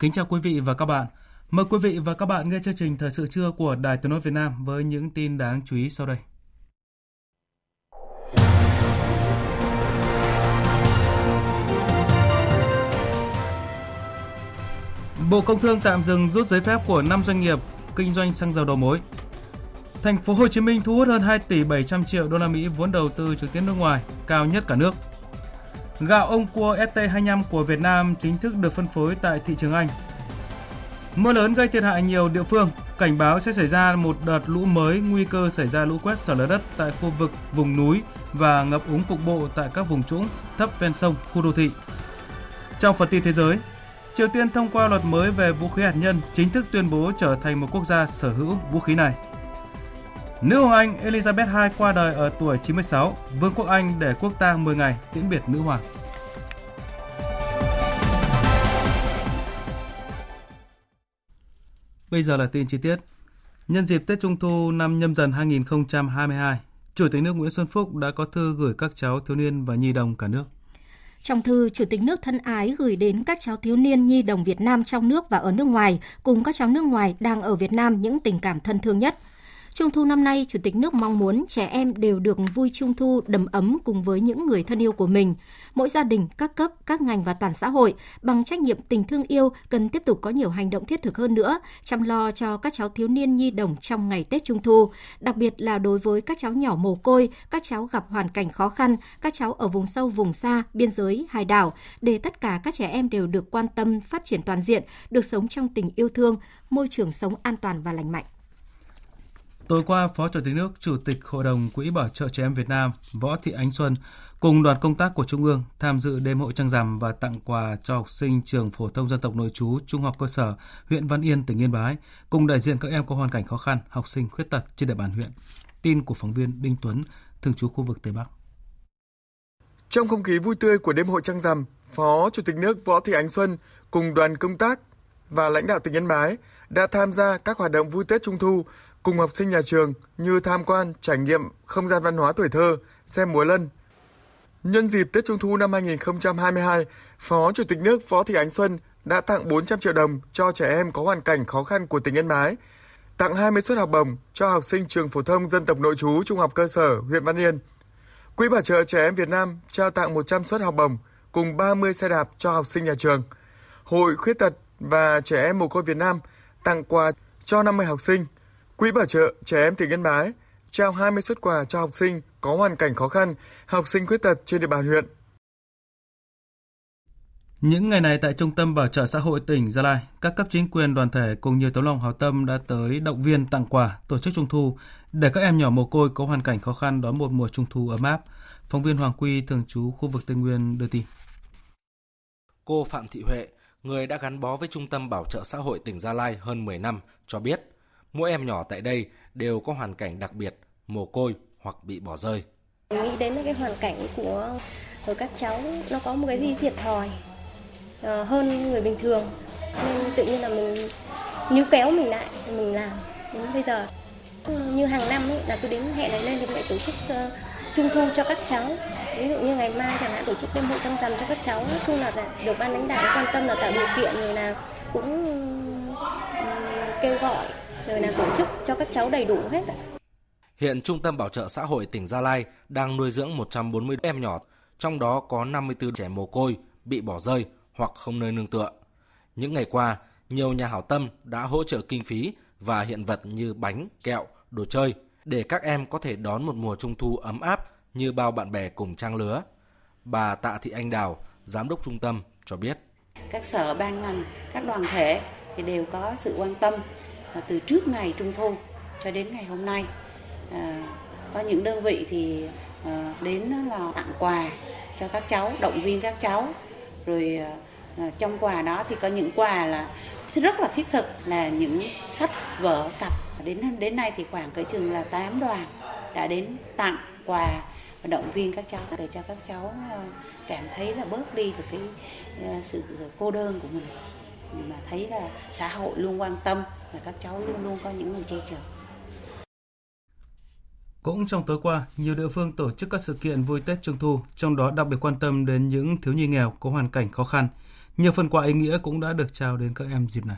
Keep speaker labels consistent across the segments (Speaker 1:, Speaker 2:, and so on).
Speaker 1: Kính chào quý vị và các bạn. Mời quý vị và các bạn nghe chương trình Thời sự trưa của Đài Tiếng nói Việt Nam với những tin đáng chú ý sau đây. Bộ Công Thương tạm dừng rút giấy phép của 5 doanh nghiệp kinh doanh xăng dầu đầu mối. Thành phố Hồ Chí Minh thu hút hơn 2 tỷ 700 triệu đô la Mỹ vốn đầu tư trực tiếp nước ngoài, cao nhất cả nước. Gạo ông cua ST25 của Việt Nam chính thức được phân phối tại thị trường Anh. Mưa lớn gây thiệt hại nhiều địa phương, cảnh báo sẽ xảy ra một đợt lũ mới, nguy cơ xảy ra lũ quét sạt lở đất tại khu vực vùng núi và ngập úng cục bộ tại các vùng trũng thấp ven sông, khu đô thị. Trong phần tin thế giới, Triều Tiên thông qua luật mới về vũ khí hạt nhân, chính thức tuyên bố trở thành một quốc gia sở hữu vũ khí này. Nữ hoàng Anh Elizabeth II qua đời ở tuổi 96, Vương quốc Anh để quốc tang 10 ngày tiễn biệt nữ hoàng. Bây giờ là tin chi tiết. Nhân dịp Tết Trung thu năm nhâm dần 2022, Chủ tịch nước Nguyễn Xuân Phúc đã có thư gửi các cháu thiếu niên và nhi đồng cả nước.
Speaker 2: Trong thư, Chủ tịch nước thân ái gửi đến các cháu thiếu niên nhi đồng Việt Nam trong nước và ở nước ngoài, cùng các cháu nước ngoài đang ở Việt Nam những tình cảm thân thương nhất – Trung thu năm nay, Chủ tịch nước mong muốn trẻ em đều được vui Trung thu đầm ấm cùng với những người thân yêu của mình. Mỗi gia đình, các cấp, các ngành và toàn xã hội bằng trách nhiệm tình thương yêu cần tiếp tục có nhiều hành động thiết thực hơn nữa, chăm lo cho các cháu thiếu niên nhi đồng trong ngày Tết Trung thu, đặc biệt là đối với các cháu nhỏ mồ côi, các cháu gặp hoàn cảnh khó khăn, các cháu ở vùng sâu vùng xa, biên giới, hải đảo, để tất cả các trẻ em đều được quan tâm, phát triển toàn diện, được sống trong tình yêu thương, môi trường sống an toàn và lành mạnh.
Speaker 1: Tối qua, Phó Chủ tịch nước, Chủ tịch Hội đồng Quỹ Bảo trợ Trẻ Em Việt Nam Võ Thị Ánh Xuân cùng đoàn công tác của Trung ương tham dự đêm hội trăng rằm và tặng quà cho học sinh trường phổ thông dân tộc nội trú Trung học cơ sở huyện Văn Yên, tỉnh Yên Bái, cùng đại diện các em có hoàn cảnh khó khăn, học sinh khuyết tật trên địa bàn huyện. Tin của phóng viên Đinh Tuấn, thường trú khu vực Tây Bắc.
Speaker 3: Trong không khí vui tươi của đêm hội trăng rằm, Phó Chủ tịch nước Võ Thị Ánh Xuân cùng đoàn công tác và lãnh đạo tỉnh Yên Bái đã tham gia các hoạt động vui Tết Trung thu cùng học sinh nhà trường như tham quan, trải nghiệm không gian văn hóa tuổi thơ, xem múa lân. Nhân dịp Tết Trung thu năm 2022, Phó Chủ tịch nước Võ Thị Ánh Xuân đã tặng 400 triệu đồng cho trẻ em có hoàn cảnh khó khăn của tỉnh Yên Bái, tặng 20 suất học bổng cho học sinh trường phổ thông dân tộc nội trú trung học cơ sở huyện Văn Yên. Quỹ bảo trợ trẻ em Việt Nam trao tặng 100 suất học bổng cùng 30 xe đạp cho học sinh nhà trường. Hội khuyết tật và trẻ em mồ côi Việt Nam tặng quà cho 50 học sinh – Quỹ bảo trợ trẻ em tỉnh Yên Bái trao 20 xuất quà cho học sinh có hoàn cảnh khó khăn, học sinh khuyết tật trên địa bàn huyện.
Speaker 1: Những ngày này tại Trung tâm Bảo trợ xã hội tỉnh Gia Lai, các cấp chính quyền đoàn thể cùng nhiều tấm lòng hảo tâm đã tới động viên tặng quà, tổ chức trung thu để các em nhỏ mồ côi có hoàn cảnh khó khăn đón một mùa trung thu ấm áp. Phóng viên Hoàng Quy thường trú khu vực Tây Nguyên đưa tin.
Speaker 4: Cô Phạm Thị Huệ, người đã gắn bó với Trung tâm Bảo trợ xã hội tỉnh Gia Lai hơn 10 năm, cho biết Mỗi em nhỏ tại đây đều có hoàn cảnh đặc biệt, mồ côi hoặc bị bỏ rơi.
Speaker 5: Nghĩ đến cái hoàn cảnh của, của các cháu nó có một cái gì thiệt thòi ờ, hơn người bình thường. Nên tự nhiên là mình níu kéo mình lại mình làm đến bây giờ. Ừ, như hàng năm ấy, là tôi đến hẹn này lên thì lại tổ chức uh, trung thu cho các cháu. Ví dụ như ngày mai chẳng hạn tổ chức đêm hội trăng rằm cho các cháu nói chung là dạ, được ban lãnh đạo quan tâm là tạo điều kiện rồi là cũng kêu gọi rồi là tổ chức cho các cháu đầy đủ hết.
Speaker 4: Hiện Trung tâm Bảo trợ xã hội tỉnh Gia Lai đang nuôi dưỡng 140 em nhỏ, trong đó có 54 trẻ mồ côi bị bỏ rơi hoặc không nơi nương tựa. Những ngày qua, nhiều nhà hảo tâm đã hỗ trợ kinh phí và hiện vật như bánh, kẹo, đồ chơi để các em có thể đón một mùa trung thu ấm áp như bao bạn bè cùng trang lứa. Bà Tạ Thị Anh Đào, Giám đốc trung tâm cho biết.
Speaker 6: Các sở ban ngành, các đoàn thể thì đều có sự quan tâm À, từ trước ngày Trung thu cho đến ngày hôm nay. À, có những đơn vị thì à, đến là tặng quà cho các cháu, động viên các cháu. Rồi à, à trong quà đó thì có những quà là rất là thiết thực là những sách vở cặp đến đến nay thì khoảng cỡ chừng là 8 đoàn đã đến tặng quà và động viên các cháu để cho các cháu à, cảm thấy là bớt đi được cái sự cô đơn của mình mà thấy là xã hội luôn quan tâm là các cháu luôn luôn có những người che chở.
Speaker 1: Cũng trong tối qua, nhiều địa phương tổ chức các sự kiện vui Tết Trung thu, trong đó đặc biệt quan tâm đến những thiếu nhi nghèo có hoàn cảnh khó khăn. Nhiều phần quà ý nghĩa cũng đã được trao đến các em dịp này.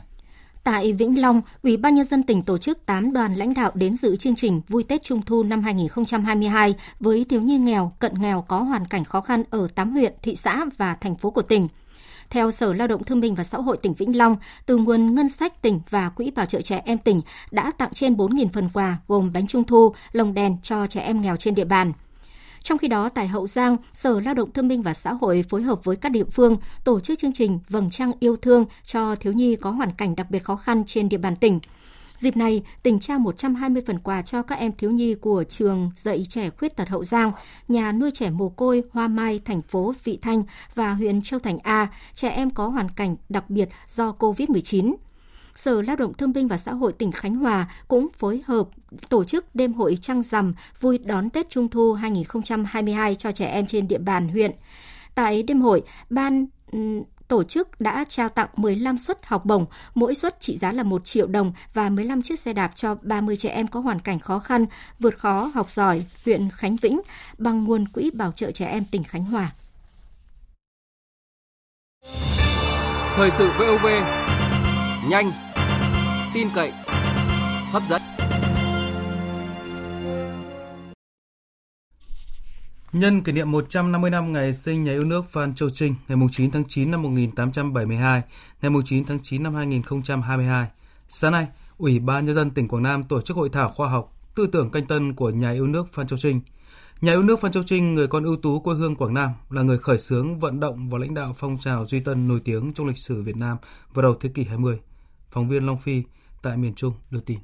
Speaker 2: Tại Vĩnh Long, Ủy ban Nhân dân tỉnh tổ chức 8 đoàn lãnh đạo đến dự chương trình Vui Tết Trung thu năm 2022 với thiếu nhi nghèo, cận nghèo có hoàn cảnh khó khăn ở 8 huyện, thị xã và thành phố của tỉnh. Theo Sở Lao động Thương binh và Xã hội tỉnh Vĩnh Long, từ nguồn ngân sách tỉnh và Quỹ bảo trợ trẻ em tỉnh đã tặng trên 4.000 phần quà gồm bánh trung thu, lồng đèn cho trẻ em nghèo trên địa bàn. Trong khi đó, tại Hậu Giang, Sở Lao động Thương binh và Xã hội phối hợp với các địa phương tổ chức chương trình Vầng trăng yêu thương cho thiếu nhi có hoàn cảnh đặc biệt khó khăn trên địa bàn tỉnh. Dịp này, tỉnh trao 120 phần quà cho các em thiếu nhi của trường dạy trẻ khuyết tật Hậu Giang, nhà nuôi trẻ mồ côi Hoa Mai, thành phố Vị Thanh và huyện Châu Thành A, trẻ em có hoàn cảnh đặc biệt do COVID-19. Sở Lao động Thương binh và Xã hội tỉnh Khánh Hòa cũng phối hợp tổ chức đêm hội trăng rằm vui đón Tết Trung thu 2022 cho trẻ em trên địa bàn huyện. Tại đêm hội, ban tổ chức đã trao tặng 15 suất học bổng, mỗi suất trị giá là 1 triệu đồng và 15 chiếc xe đạp cho 30 trẻ em có hoàn cảnh khó khăn, vượt khó học giỏi huyện Khánh Vĩnh bằng nguồn quỹ bảo trợ trẻ em tỉnh Khánh Hòa.
Speaker 7: Thời sự VOV nhanh, tin cậy, hấp dẫn.
Speaker 1: Nhân kỷ niệm 150 năm ngày sinh nhà yêu nước Phan Châu Trinh ngày 9 tháng 9 năm 1872, ngày 9 tháng 9 năm 2022, sáng nay, Ủy ban Nhân dân tỉnh Quảng Nam tổ chức hội thảo khoa học tư tưởng canh tân của nhà yêu nước Phan Châu Trinh. Nhà yêu nước Phan Châu Trinh, người con ưu tú quê hương Quảng Nam, là người khởi xướng vận động và lãnh đạo phong trào duy tân nổi tiếng trong lịch sử Việt Nam vào đầu thế kỷ 20. Phóng viên Long Phi tại miền Trung đưa tin.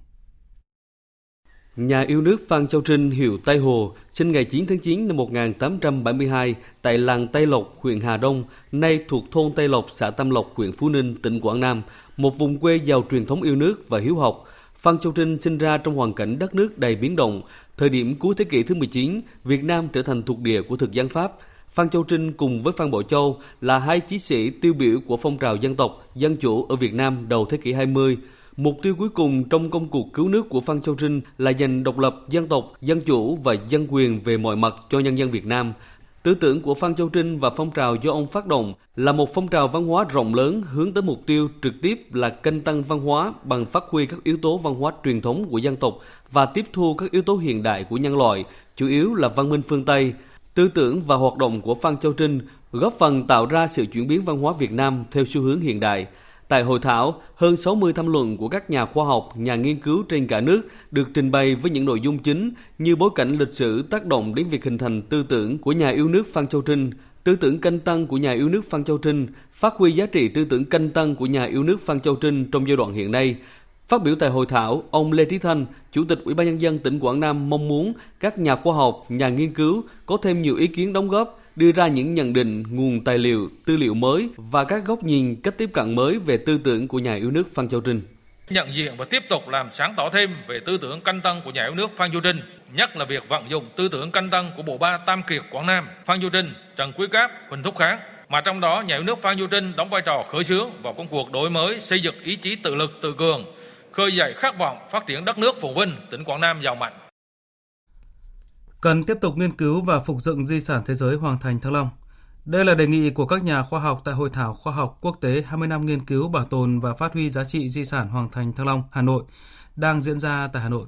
Speaker 8: Nhà yêu nước Phan Châu Trinh hiệu Tây Hồ, sinh ngày 9 tháng 9 năm 1872 tại làng Tây Lộc, huyện Hà Đông, nay thuộc thôn Tây Lộc, xã Tam Lộc, huyện Phú Ninh, tỉnh Quảng Nam, một vùng quê giàu truyền thống yêu nước và hiếu học. Phan Châu Trinh sinh ra trong hoàn cảnh đất nước đầy biến động. Thời điểm cuối thế kỷ thứ 19, Việt Nam trở thành thuộc địa của thực dân Pháp. Phan Châu Trinh cùng với Phan Bội Châu là hai chí sĩ tiêu biểu của phong trào dân tộc, dân chủ ở Việt Nam đầu thế kỷ 20. Mục tiêu cuối cùng trong công cuộc cứu nước của Phan Châu Trinh là giành độc lập dân tộc, dân chủ và dân quyền về mọi mặt cho nhân dân Việt Nam. Tư tưởng của Phan Châu Trinh và phong trào do ông phát động là một phong trào văn hóa rộng lớn hướng tới mục tiêu trực tiếp là kênh tăng văn hóa bằng phát huy các yếu tố văn hóa truyền thống của dân tộc và tiếp thu các yếu tố hiện đại của nhân loại, chủ yếu là văn minh phương Tây. Tư tưởng và hoạt động của Phan Châu Trinh góp phần tạo ra sự chuyển biến văn hóa Việt Nam theo xu hướng hiện đại – Tại hội thảo, hơn 60 tham luận của các nhà khoa học, nhà nghiên cứu trên cả nước được trình bày với những nội dung chính như bối cảnh lịch sử tác động đến việc hình thành tư tưởng của nhà yêu nước Phan Châu Trinh, tư tưởng canh tăng của nhà yêu nước Phan Châu Trinh, phát huy giá trị tư tưởng canh tăng của nhà yêu nước Phan Châu Trinh trong giai đoạn hiện nay. Phát biểu tại hội thảo, ông Lê Trí Thanh, Chủ tịch Ủy ban nhân dân tỉnh Quảng Nam mong muốn các nhà khoa học, nhà nghiên cứu có thêm nhiều ý kiến đóng góp đưa ra những nhận định, nguồn tài liệu, tư liệu mới và các góc nhìn, cách tiếp cận mới về tư tưởng của nhà yêu nước Phan Châu Trinh.
Speaker 9: Nhận diện và tiếp tục làm sáng tỏ thêm về tư tưởng canh tân của nhà yêu nước Phan Châu Trinh, nhất là việc vận dụng tư tưởng canh tân của bộ ba Tam Kiệt Quảng Nam, Phan Châu Trinh, Trần Quý Cáp, Huỳnh Thúc Kháng, mà trong đó nhà yêu nước Phan Châu Trinh đóng vai trò khởi xướng vào công cuộc đổi mới, xây dựng ý chí tự lực tự cường, khơi dậy khát vọng phát triển đất nước phồn vinh, tỉnh Quảng Nam giàu mạnh
Speaker 1: cần tiếp tục nghiên cứu và phục dựng di sản thế giới Hoàng Thành Thăng Long. Đây là đề nghị của các nhà khoa học tại Hội thảo khoa học quốc tế 20 năm nghiên cứu bảo tồn và phát huy giá trị di sản Hoàng Thành Thăng Long, Hà Nội đang diễn ra tại Hà Nội.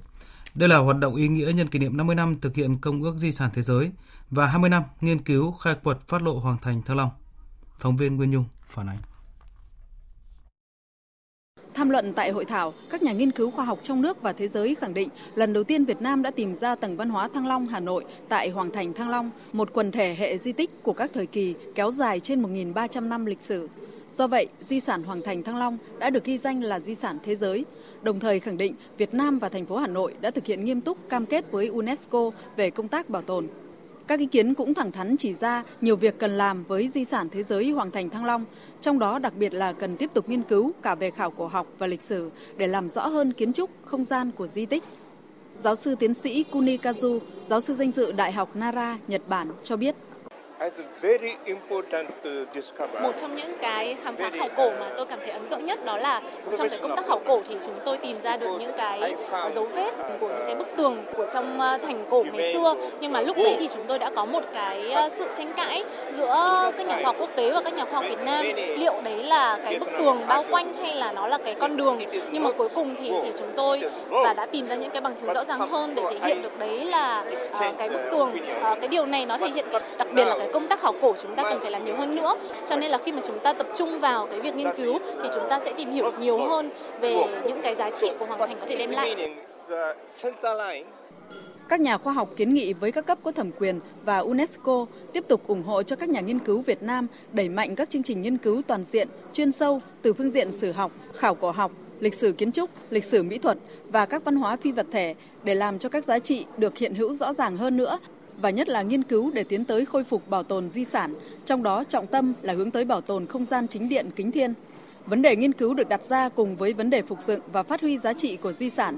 Speaker 1: Đây là hoạt động ý nghĩa nhân kỷ niệm 50 năm thực hiện Công ước Di sản Thế giới và 20 năm nghiên cứu khai quật phát lộ Hoàng Thành Thăng Long. Phóng viên Nguyên Nhung phản ánh.
Speaker 10: Tham luận tại hội thảo, các nhà nghiên cứu khoa học trong nước và thế giới khẳng định lần đầu tiên Việt Nam đã tìm ra tầng văn hóa Thăng Long Hà Nội tại Hoàng thành Thăng Long, một quần thể hệ di tích của các thời kỳ kéo dài trên 1.300 năm lịch sử. Do vậy, di sản Hoàng thành Thăng Long đã được ghi danh là di sản thế giới, đồng thời khẳng định Việt Nam và thành phố Hà Nội đã thực hiện nghiêm túc cam kết với UNESCO về công tác bảo tồn. Các ý kiến cũng thẳng thắn chỉ ra nhiều việc cần làm với di sản thế giới Hoàng thành Thăng Long, trong đó đặc biệt là cần tiếp tục nghiên cứu cả về khảo cổ học và lịch sử để làm rõ hơn kiến trúc, không gian của di tích. Giáo sư tiến sĩ Kunikazu, giáo sư danh dự Đại học Nara, Nhật Bản cho biết
Speaker 11: một trong những cái khám phá khảo cổ mà tôi cảm thấy ấn tượng nhất đó là trong cái công tác khảo cổ thì chúng tôi tìm ra được những cái dấu vết của những cái bức tường của trong ờ, thành cổ ngày xưa. Nhưng mà lúc đấy thì chúng tôi đã có một cái sự tranh cãi giữa các nhà khoa học quốc tế và các nhà khoa học Việt Nam. Liệu đấy là cái bức tường bao quanh hay là nó là cái con đường? nhưng mà cuối cùng thì thì chúng tôi và đã tìm ra những cái bằng chứng rõ ràng hơn để thể hiện được đấy là uh, cái bức tường uh, cái điều này nó thể hiện đặc biệt là cái công tác khảo cổ chúng ta cần phải làm nhiều hơn nữa. Cho nên là khi mà chúng ta tập trung vào cái việc nghiên cứu thì chúng ta sẽ tìm hiểu được nhiều hơn về những cái giá trị của hoàng thành có thể đem lại.
Speaker 10: Các nhà khoa học kiến nghị với các cấp có thẩm quyền và UNESCO tiếp tục ủng hộ cho các nhà nghiên cứu Việt Nam đẩy mạnh các chương trình nghiên cứu toàn diện, chuyên sâu từ phương diện sử học, khảo cổ học, lịch sử kiến trúc, lịch sử mỹ thuật và các văn hóa phi vật thể để làm cho các giá trị được hiện hữu rõ ràng hơn nữa và nhất là nghiên cứu để tiến tới khôi phục bảo tồn di sản, trong đó trọng tâm là hướng tới bảo tồn không gian chính điện kính thiên. Vấn đề nghiên cứu được đặt ra cùng với vấn đề phục dựng và phát huy giá trị của di sản,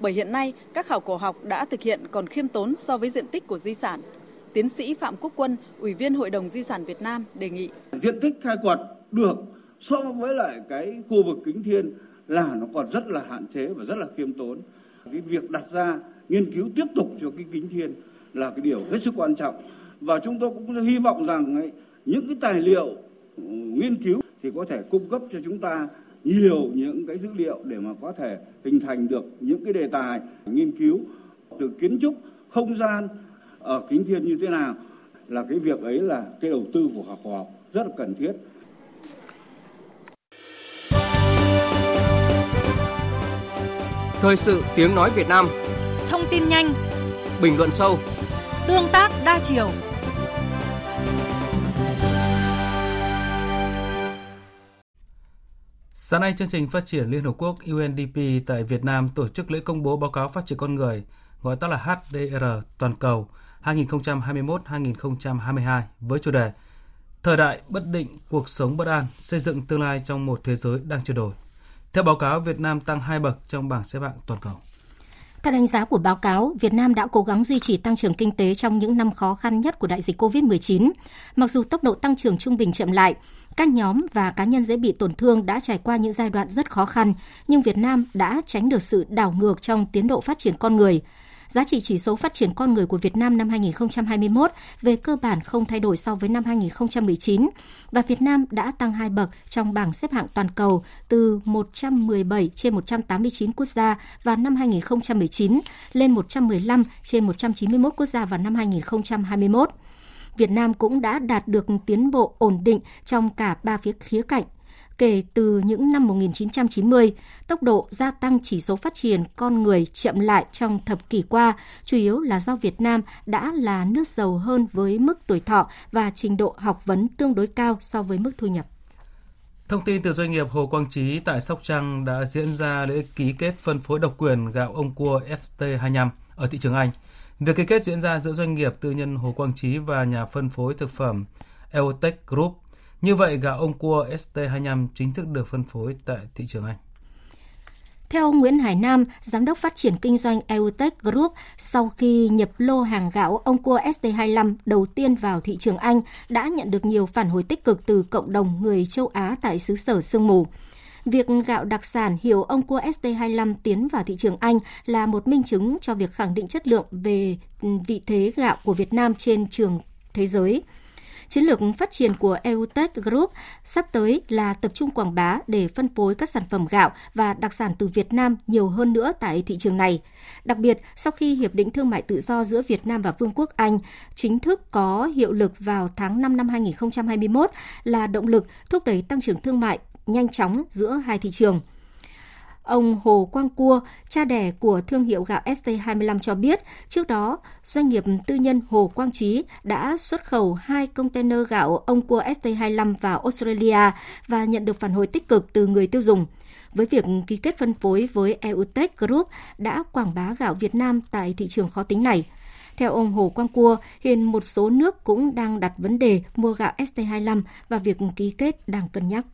Speaker 10: bởi hiện nay các khảo cổ học đã thực hiện còn khiêm tốn so với diện tích của di sản. Tiến sĩ Phạm Quốc Quân, Ủy viên Hội đồng Di sản Việt Nam đề nghị.
Speaker 12: Diện tích khai quật được so với lại cái khu vực kính thiên là nó còn rất là hạn chế và rất là khiêm tốn. Cái việc đặt ra nghiên cứu tiếp tục cho cái kính thiên là cái điều hết sức quan trọng. Và chúng tôi cũng hy vọng rằng ấy, những cái tài liệu ừ, nghiên cứu thì có thể cung cấp cho chúng ta nhiều những cái dữ liệu để mà có thể hình thành được những cái đề tài nghiên cứu từ kiến trúc không gian ở kính thiên như thế nào. Là cái việc ấy là cái đầu tư của học khoa học rất là cần thiết.
Speaker 7: Thời sự tiếng nói Việt Nam.
Speaker 13: Thông tin nhanh.
Speaker 7: Bình luận sâu
Speaker 13: Tương tác đa chiều.
Speaker 1: Sáng nay, chương trình phát triển Liên Hợp Quốc UNDP tại Việt Nam tổ chức lễ công bố báo cáo phát triển con người, gọi tắt là HDR toàn cầu 2021-2022 với chủ đề Thời đại bất định, cuộc sống bất an, xây dựng tương lai trong một thế giới đang chuyển đổi. Theo báo cáo, Việt Nam tăng hai bậc trong bảng xếp hạng toàn cầu.
Speaker 2: Theo đánh giá của báo cáo, Việt Nam đã cố gắng duy trì tăng trưởng kinh tế trong những năm khó khăn nhất của đại dịch COVID-19. Mặc dù tốc độ tăng trưởng trung bình chậm lại, các nhóm và cá nhân dễ bị tổn thương đã trải qua những giai đoạn rất khó khăn, nhưng Việt Nam đã tránh được sự đảo ngược trong tiến độ phát triển con người – giá trị chỉ số phát triển con người của Việt Nam năm 2021 về cơ bản không thay đổi so với năm 2019 và Việt Nam đã tăng hai bậc trong bảng xếp hạng toàn cầu từ 117 trên 189 quốc gia vào năm 2019 lên 115 trên 191 quốc gia vào năm 2021. Việt Nam cũng đã đạt được tiến bộ ổn định trong cả ba phía khía cạnh kể từ những năm 1990, tốc độ gia tăng chỉ số phát triển con người chậm lại trong thập kỷ qua, chủ yếu là do Việt Nam đã là nước giàu hơn với mức tuổi thọ và trình độ học vấn tương đối cao so với mức thu nhập.
Speaker 1: Thông tin từ doanh nghiệp Hồ Quang Trí tại Sóc Trăng đã diễn ra lễ ký kết phân phối độc quyền gạo ông cua ST25 ở thị trường Anh. Việc ký kết diễn ra giữa doanh nghiệp tư nhân Hồ Quang Trí và nhà phân phối thực phẩm Eotech Group như vậy, gạo ông cua ST25 chính thức được phân phối tại thị trường Anh.
Speaker 2: Theo ông Nguyễn Hải Nam, giám đốc phát triển kinh doanh EUTech Group, sau khi nhập lô hàng gạo ông cua ST25 đầu tiên vào thị trường Anh, đã nhận được nhiều phản hồi tích cực từ cộng đồng người châu Á tại xứ sở sương mù. Việc gạo đặc sản hiệu ông cua ST25 tiến vào thị trường Anh là một minh chứng cho việc khẳng định chất lượng về vị thế gạo của Việt Nam trên trường thế giới. Chiến lược phát triển của EUTech Group sắp tới là tập trung quảng bá để phân phối các sản phẩm gạo và đặc sản từ Việt Nam nhiều hơn nữa tại thị trường này. Đặc biệt, sau khi Hiệp định Thương mại Tự do giữa Việt Nam và Vương quốc Anh chính thức có hiệu lực vào tháng 5 năm 2021 là động lực thúc đẩy tăng trưởng thương mại nhanh chóng giữa hai thị trường. Ông Hồ Quang Cua, cha đẻ của thương hiệu gạo ST25 cho biết, trước đó, doanh nghiệp tư nhân Hồ Quang Trí đã xuất khẩu hai container gạo ông cua ST25 vào Australia và nhận được phản hồi tích cực từ người tiêu dùng. Với việc ký kết phân phối với EUTech Group đã quảng bá gạo Việt Nam tại thị trường khó tính này. Theo ông Hồ Quang Cua, hiện một số nước cũng đang đặt vấn đề mua gạo ST25 và việc ký kết đang cân nhắc.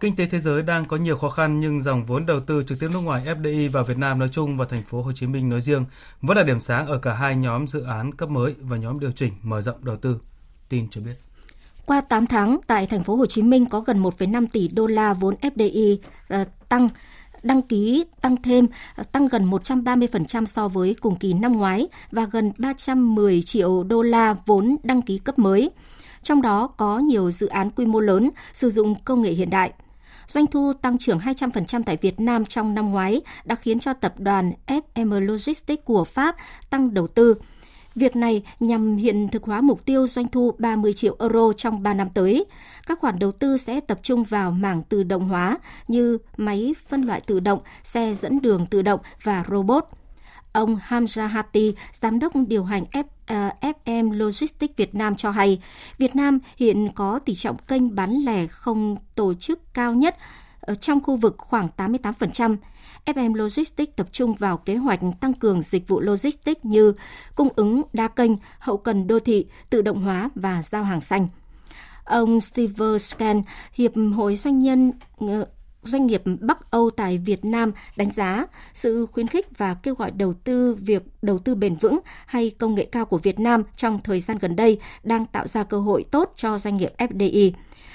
Speaker 1: Kinh tế thế giới đang có nhiều khó khăn nhưng dòng vốn đầu tư trực tiếp nước ngoài FDI vào Việt Nam nói chung và thành phố Hồ Chí Minh nói riêng vẫn là điểm sáng ở cả hai nhóm dự án cấp mới và nhóm điều chỉnh mở rộng đầu tư. Tin cho biết.
Speaker 2: Qua 8 tháng, tại thành phố Hồ Chí Minh có gần 1,5 tỷ đô la vốn FDI uh, ờ, tăng đăng ký tăng thêm ờ, tăng gần 130% so với cùng kỳ năm ngoái và gần 310 triệu đô la vốn đăng ký cấp mới. Trong đó có nhiều dự án quy mô lớn sử dụng công nghệ hiện đại. Doanh thu tăng trưởng 200% tại Việt Nam trong năm ngoái đã khiến cho tập đoàn FM Logistics của Pháp tăng đầu tư. Việc này nhằm hiện thực hóa mục tiêu doanh thu 30 triệu euro trong 3 năm tới. Các khoản đầu tư sẽ tập trung vào mảng tự động hóa như máy phân loại tự động, xe dẫn đường tự động và robot. Ông Hamza Hati, giám đốc điều hành F, ờ, uh, FM Logistics Việt Nam cho hay, Việt Nam hiện có tỷ trọng kênh bán lẻ không tổ chức cao nhất ở trong khu vực khoảng 88%. FM Logistics tập trung vào kế hoạch tăng cường dịch vụ logistics như cung ứng đa kênh, hậu cần đô thị, tự động hóa và giao hàng xanh. Ông Silver Scan, Hiệp hội Doanh nhân ờ, doanh nghiệp Bắc Âu tại Việt Nam đánh giá sự khuyến khích và kêu gọi đầu tư việc đầu tư bền vững hay công nghệ cao của Việt Nam trong thời gian gần đây đang tạo ra cơ hội tốt cho doanh nghiệp FDI.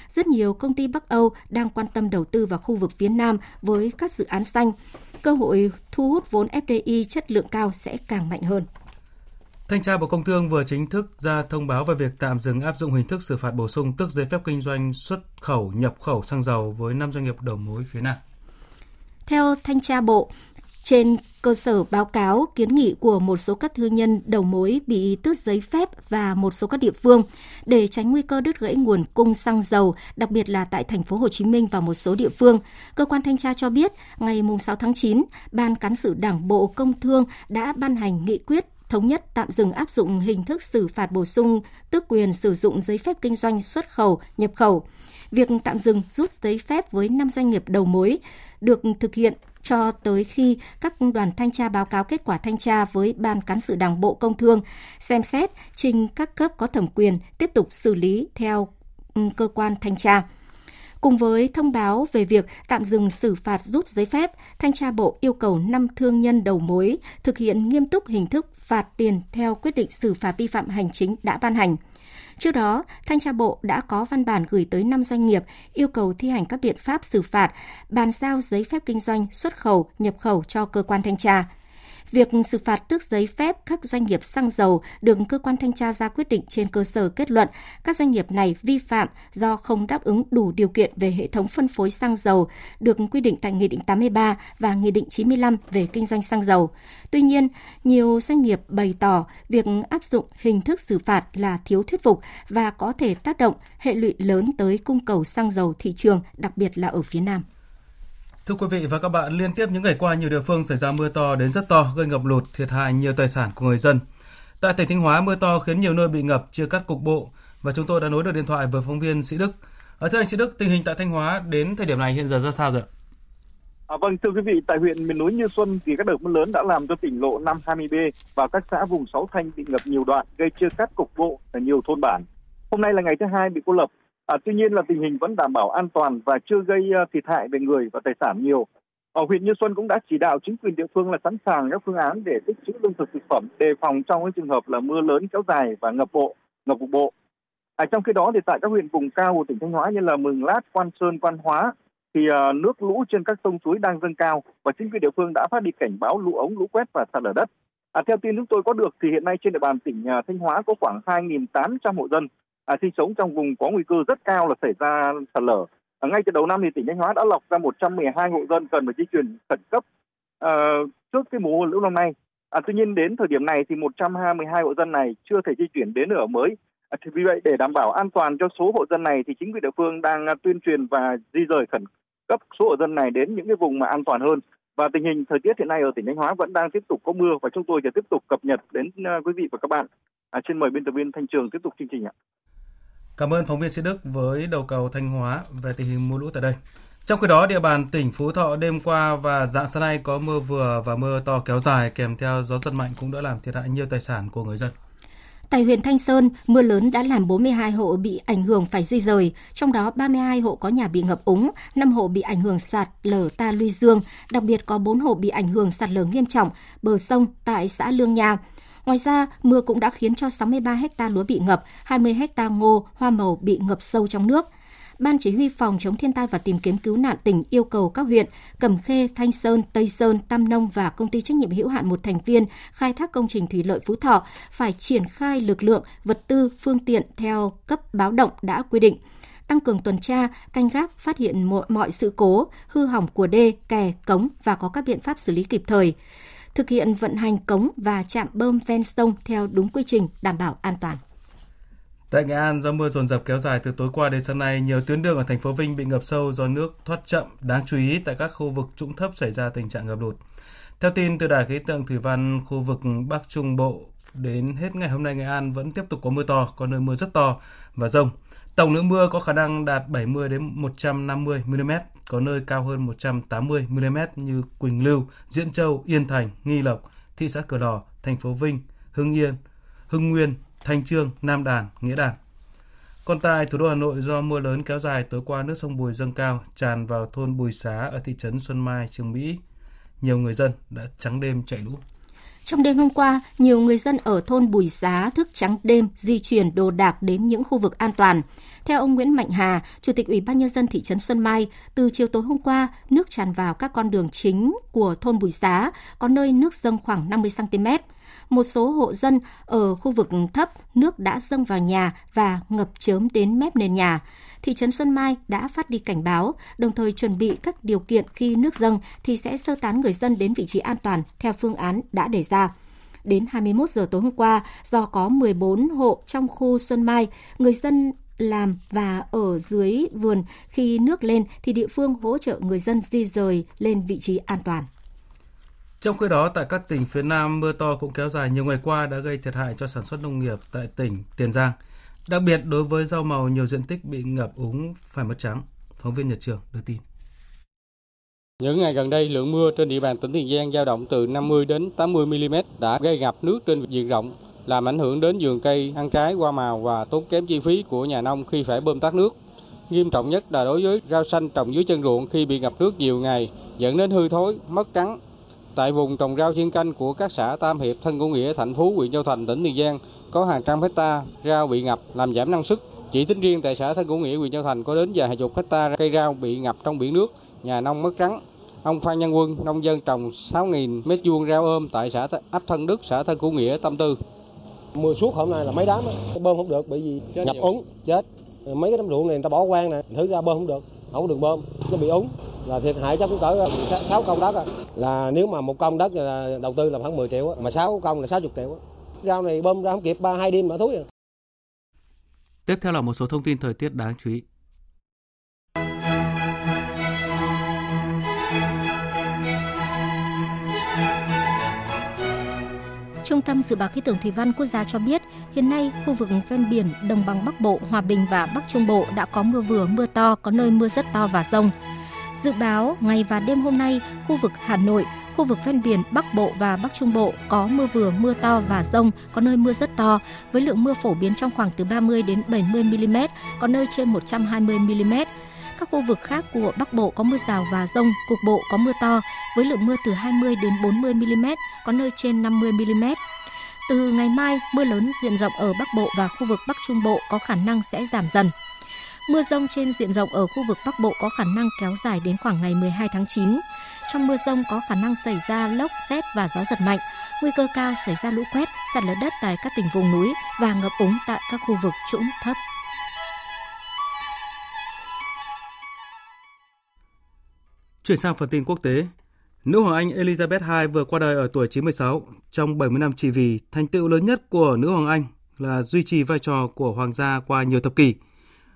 Speaker 2: Rất nhiều công ty Bắc Âu đang quan tâm đầu tư vào khu vực phía Nam với các dự án xanh. Cơ hội thu hút vốn FDI chất lượng cao sẽ càng mạnh hơn.
Speaker 1: Thanh tra Bộ Công Thương vừa chính thức ra thông báo về việc tạm dừng áp dụng hình thức xử phạt bổ sung tước giấy phép kinh doanh xuất khẩu nhập khẩu xăng dầu với 5 doanh nghiệp đầu mối phía Nam.
Speaker 2: Theo Thanh tra Bộ, trên cơ sở báo cáo kiến nghị của một số các thương nhân đầu mối bị tước giấy phép và một số các địa phương để tránh nguy cơ đứt gãy nguồn cung xăng dầu, đặc biệt là tại thành phố Hồ Chí Minh và một số địa phương. Cơ quan thanh tra cho biết, ngày 6 tháng 9, Ban cán sự Đảng Bộ Công Thương đã ban hành nghị quyết thống nhất tạm dừng áp dụng hình thức xử phạt bổ sung tước quyền sử dụng giấy phép kinh doanh xuất khẩu, nhập khẩu. Việc tạm dừng rút giấy phép với 5 doanh nghiệp đầu mối được thực hiện cho tới khi các đoàn thanh tra báo cáo kết quả thanh tra với Ban Cán sự Đảng Bộ Công Thương, xem xét trình các cấp có thẩm quyền tiếp tục xử lý theo ừ, cơ quan thanh tra. Cùng với thông báo về việc tạm dừng xử phạt rút giấy phép, Thanh tra Bộ yêu cầu 5 thương nhân đầu mối thực hiện nghiêm túc hình thức phạt tiền theo quyết định xử phạt vi phạm hành chính đã ban hành. Trước đó, Thanh tra Bộ đã có văn bản gửi tới 5 doanh nghiệp yêu cầu thi hành các biện pháp xử phạt, bàn giao giấy phép kinh doanh, xuất khẩu, nhập khẩu cho cơ quan thanh tra. Việc xử phạt tước giấy phép các doanh nghiệp xăng dầu được cơ quan thanh tra ra quyết định trên cơ sở kết luận các doanh nghiệp này vi phạm do không đáp ứng đủ điều kiện về hệ thống phân phối xăng dầu được quy định tại Nghị định 83 và Nghị định 95 về kinh doanh xăng dầu. Tuy nhiên, nhiều doanh nghiệp bày tỏ việc áp dụng hình thức xử phạt là thiếu thuyết phục và có thể tác động hệ lụy lớn tới cung cầu xăng dầu thị trường, đặc biệt là ở phía Nam.
Speaker 1: Thưa quý vị và các bạn, liên tiếp những ngày qua nhiều địa phương xảy ra mưa to đến rất to gây ngập lụt, thiệt hại nhiều tài sản của người dân. Tại tỉnh Thanh Hóa, mưa to khiến nhiều nơi bị ngập, chia cắt cục bộ và chúng tôi đã nối được điện thoại với phóng viên Sĩ Đức. Ở thưa anh Sĩ Đức, tình hình tại Thanh Hóa đến thời điểm này hiện giờ ra sao rồi?
Speaker 14: À, vâng, thưa quý vị, tại huyện miền núi Như Xuân thì các đợt mưa lớn đã làm cho tỉnh lộ 520B và các xã vùng Sáu Thanh bị ngập nhiều đoạn, gây chia cắt cục bộ ở nhiều thôn bản. Hôm nay là ngày thứ hai bị cô lập, À, tuy nhiên là tình hình vẫn đảm bảo an toàn và chưa gây uh, thiệt hại về người và tài sản nhiều. Ở huyện Như Xuân cũng đã chỉ đạo chính quyền địa phương là sẵn sàng các phương án để tích trữ lương thực thực phẩm đề phòng trong cái trường hợp là mưa lớn kéo dài và ngập bộ, ngập cục bộ. À, trong khi đó thì tại các huyện vùng cao của tỉnh Thanh Hóa như là Mường Lát, Quan Sơn, Quan Hóa thì uh, nước lũ trên các sông suối đang dâng cao và chính quyền địa phương đã phát đi cảnh báo lũ ống, lũ quét và sạt lở đất. À, theo tin chúng tôi có được thì hiện nay trên địa bàn tỉnh uh, Thanh Hóa có khoảng 2.800 hộ dân à, sinh sống trong vùng có nguy cơ rất cao là xảy ra sạt lở. À, ngay từ đầu năm thì tỉnh Thanh Hóa đã lọc ra 112 hộ dân cần phải di chuyển khẩn cấp à, trước cái mùa lũ năm nay. À, tuy nhiên đến thời điểm này thì 122 hộ dân này chưa thể di chuyển đến ở mới. À, thì vì vậy để đảm bảo an toàn cho số hộ dân này thì chính quyền địa phương đang à, tuyên truyền và di rời khẩn cấp số hộ dân này đến những cái vùng mà an toàn hơn và tình hình thời tiết hiện nay ở tỉnh Thanh Hóa vẫn đang tiếp tục có mưa và chúng tôi sẽ tiếp tục cập nhật đến à, quý vị và các bạn. À, xin mời biên tập viên Thanh Trường tiếp tục chương trình ạ.
Speaker 1: Cảm ơn phóng viên Sĩ Đức với đầu cầu Thanh Hóa về tình hình mưa lũ tại đây. Trong khi đó, địa bàn tỉnh Phú Thọ đêm qua và dạng sáng nay có mưa vừa và mưa to kéo dài kèm theo gió giật mạnh cũng đã làm thiệt hại nhiều tài sản của người dân.
Speaker 2: Tại huyện Thanh Sơn, mưa lớn đã làm 42 hộ bị ảnh hưởng phải di rời, trong đó 32 hộ có nhà bị ngập úng, 5 hộ bị ảnh hưởng sạt lở ta luy dương, đặc biệt có 4 hộ bị ảnh hưởng sạt lở nghiêm trọng bờ sông tại xã Lương Nha. Ngoài ra, mưa cũng đã khiến cho 63 hecta lúa bị ngập, 20 hecta ngô, hoa màu bị ngập sâu trong nước. Ban Chỉ huy Phòng chống thiên tai và tìm kiếm cứu nạn tỉnh yêu cầu các huyện Cẩm Khê, Thanh Sơn, Tây Sơn, Tam Nông và công ty trách nhiệm hữu hạn một thành viên khai thác công trình thủy lợi Phú Thọ phải triển khai lực lượng, vật tư, phương tiện theo cấp báo động đã quy định tăng cường tuần tra, canh gác, phát hiện mọi, mọi sự cố, hư hỏng của đê, kè, cống và có các biện pháp xử lý kịp thời. Thực hiện vận hành cống và trạm bơm ven sông theo đúng quy trình đảm bảo an toàn.
Speaker 1: Tại Nghệ An, do mưa dồn dập kéo dài từ tối qua đến sáng nay, nhiều tuyến đường ở thành phố Vinh bị ngập sâu do nước thoát chậm. Đáng chú ý, tại các khu vực trũng thấp xảy ra tình trạng ngập lụt. Theo tin từ Đài khí tượng thủy văn khu vực Bắc Trung Bộ, đến hết ngày hôm nay Nghệ An vẫn tiếp tục có mưa to, có nơi mưa rất to và rông. Tổng lượng mưa có khả năng đạt 70 đến 150 mm, có nơi cao hơn 180 mm như Quỳnh Lưu, Diễn Châu, Yên Thành, Nghi Lộc, thị xã Cửa Lò, thành phố Vinh, Hưng Yên, Hưng Nguyên, Thanh Trương, Nam Đàn, Nghĩa Đàn. Còn tại thủ đô Hà Nội do mưa lớn kéo dài tối qua nước sông Bùi dâng cao tràn vào thôn Bùi Xá ở thị trấn Xuân Mai, Trường Mỹ. Nhiều người dân đã trắng đêm chạy lũ.
Speaker 2: Trong đêm hôm qua, nhiều người dân ở thôn Bùi Xá thức trắng đêm di chuyển đồ đạc đến những khu vực an toàn. Theo ông Nguyễn Mạnh Hà, Chủ tịch Ủy ban Nhân dân thị trấn Xuân Mai, từ chiều tối hôm qua, nước tràn vào các con đường chính của thôn Bùi Xá, có nơi nước dâng khoảng 50 cm một số hộ dân ở khu vực thấp nước đã dâng vào nhà và ngập chớm đến mép nền nhà. Thị trấn Xuân Mai đã phát đi cảnh báo, đồng thời chuẩn bị các điều kiện khi nước dâng thì sẽ sơ tán người dân đến vị trí an toàn theo phương án đã đề ra. Đến 21 giờ tối hôm qua, do có 14 hộ trong khu Xuân Mai, người dân làm và ở dưới vườn khi nước lên thì địa phương hỗ trợ người dân di rời lên vị trí an toàn.
Speaker 1: Trong khi đó, tại các tỉnh phía Nam, mưa to cũng kéo dài nhiều ngày qua đã gây thiệt hại cho sản xuất nông nghiệp tại tỉnh Tiền Giang. Đặc biệt đối với rau màu nhiều diện tích bị ngập úng phải mất trắng. Phóng viên Nhật Trường đưa tin.
Speaker 15: Những ngày gần đây, lượng mưa trên địa bàn tỉnh Tiền Giang dao động từ 50 đến 80 mm đã gây ngập nước trên diện rộng, làm ảnh hưởng đến vườn cây, ăn trái, hoa màu và tốn kém chi phí của nhà nông khi phải bơm tắt nước. Nghiêm trọng nhất là đối với rau xanh trồng dưới chân ruộng khi bị ngập nước nhiều ngày, dẫn đến hư thối, mất trắng, Tại vùng trồng rau chuyên canh của các xã Tam Hiệp, Thân Cửu Nghĩa, Thạnh Phú, huyện Châu Thành, tỉnh Tiền Giang có hàng trăm hecta rau bị ngập làm giảm năng suất. Chỉ tính riêng tại xã Thân Cửu Nghĩa, huyện Châu Thành có đến vài chục hecta cây rau bị ngập trong biển nước, nhà nông mất trắng. Ông Phan Nhân Quân, nông dân trồng 6.000 mét vuông rau ôm tại xã ấp Thân Đức, xã Thân Cửu Nghĩa, Tâm Tư.
Speaker 16: Mưa suốt hôm nay là mấy đám, bơm không được bởi vì chết ngập úng, chết. Mấy cái đám ruộng này người ta bỏ quang nè, thử ra bơm không được, không có đường bơm, nó bị úng là thiệt hại chắc cũng cỡ 6 công đất là nếu mà một công đất là đầu tư là khoảng 10 triệu mà 6 công là 60 triệu rau này bơm ra không kịp ba hai đêm mà thúi rồi.
Speaker 1: Tiếp theo là một số thông tin thời tiết đáng chú ý.
Speaker 2: Trung tâm Dự báo Khí tượng Thủy văn Quốc gia cho biết, hiện nay khu vực ven biển Đồng bằng Bắc Bộ, Hòa Bình và Bắc Trung Bộ đã có mưa vừa, mưa to, có nơi mưa rất to và rông. Dự báo ngày và đêm hôm nay, khu vực Hà Nội, khu vực ven biển Bắc Bộ và Bắc Trung Bộ có mưa vừa, mưa to và rông, có nơi mưa rất to, với lượng mưa phổ biến trong khoảng từ 30 đến 70 mm, có nơi trên 120 mm. Các khu vực khác của Bắc Bộ có mưa rào và rông, cục bộ có mưa to, với lượng mưa từ 20 đến 40 mm, có nơi trên 50 mm. Từ ngày mai, mưa lớn diện rộng ở Bắc Bộ và khu vực Bắc Trung Bộ có khả năng sẽ giảm dần. Mưa rông trên diện rộng ở khu vực Bắc Bộ có khả năng kéo dài đến khoảng ngày 12 tháng 9. Trong mưa rông có khả năng xảy ra lốc, xét và gió giật mạnh. Nguy cơ cao xảy ra lũ quét, sạt lở đất tại các tỉnh vùng núi và ngập úng tại các khu vực trũng thấp.
Speaker 1: Chuyển sang phần tin quốc tế, Nữ hoàng Anh Elizabeth II vừa qua đời ở tuổi 96. Trong 70 năm trị vì, thành tựu lớn nhất của nữ hoàng Anh là duy trì vai trò của hoàng gia qua nhiều thập kỷ.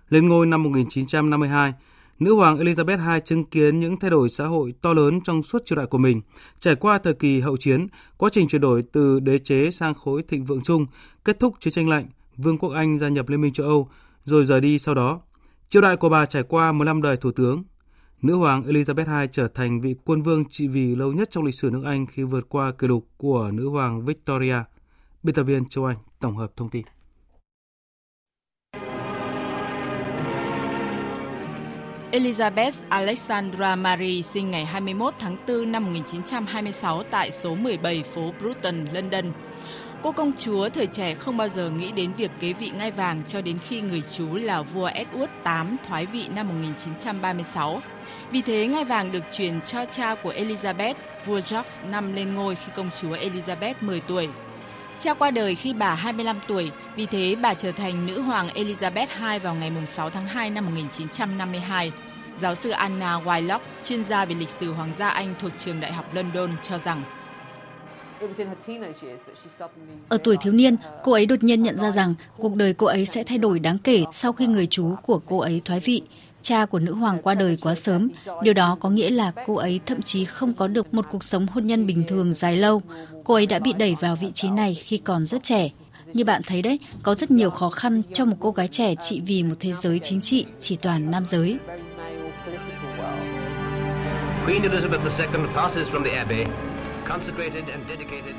Speaker 1: Lên ngôi năm 1952, Nữ hoàng Elizabeth II chứng kiến những thay đổi xã hội to lớn trong suốt triều đại của mình, trải qua thời kỳ hậu chiến, quá trình chuyển đổi từ đế chế sang khối thịnh vượng chung, kết thúc chiến tranh lạnh, Vương quốc Anh gia nhập Liên minh châu Âu, rồi rời đi sau đó. Triều đại của bà trải qua 15 đời thủ tướng. Nữ hoàng Elizabeth II trở thành vị quân vương trị vì lâu nhất trong lịch sử nước Anh khi vượt qua kỷ lục của nữ hoàng Victoria. Biên tập viên Châu Anh tổng hợp thông tin.
Speaker 17: Elizabeth Alexandra Marie sinh ngày 21 tháng 4 năm 1926 tại số 17 phố Bruton, London. Cô công chúa thời trẻ không bao giờ nghĩ đến việc kế vị ngai vàng cho đến khi người chú là vua Edward VIII thoái vị năm 1936. Vì thế, ngai vàng được truyền cho cha của Elizabeth, vua George năm lên ngôi khi công chúa Elizabeth 10 tuổi. Cha qua đời khi bà 25 tuổi, vì thế bà trở thành nữ hoàng Elizabeth II vào ngày 6 tháng 2 năm 1952. Giáo sư Anna Wylock, chuyên gia về lịch sử Hoàng gia Anh thuộc trường Đại học London cho rằng
Speaker 18: ở tuổi thiếu niên, cô ấy đột nhiên nhận ra rằng cuộc đời cô ấy sẽ thay đổi đáng kể sau khi người chú của cô ấy thoái vị. Cha của nữ hoàng qua đời quá sớm, điều đó có nghĩa là cô ấy thậm chí không có được một cuộc sống hôn nhân bình thường dài lâu. Cô ấy đã bị đẩy vào vị trí này khi còn rất trẻ. Như bạn thấy đấy, có rất nhiều khó khăn cho một cô gái trẻ trị vì một thế giới chính trị chỉ toàn nam giới.
Speaker 17: Queen Elizabeth II passes from the Abbey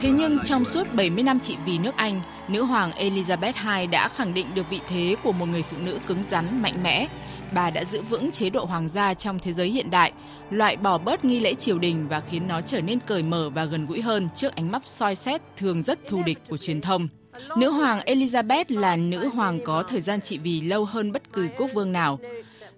Speaker 17: Thế nhưng trong suốt 70 năm trị vì nước Anh, nữ hoàng Elizabeth II đã khẳng định được vị thế của một người phụ nữ cứng rắn, mạnh mẽ. Bà đã giữ vững chế độ hoàng gia trong thế giới hiện đại, loại bỏ bớt nghi lễ triều đình và khiến nó trở nên cởi mở và gần gũi hơn trước ánh mắt soi xét thường rất thù địch của truyền thông. Nữ hoàng Elizabeth là nữ hoàng có thời gian trị vì lâu hơn bất cứ quốc vương nào.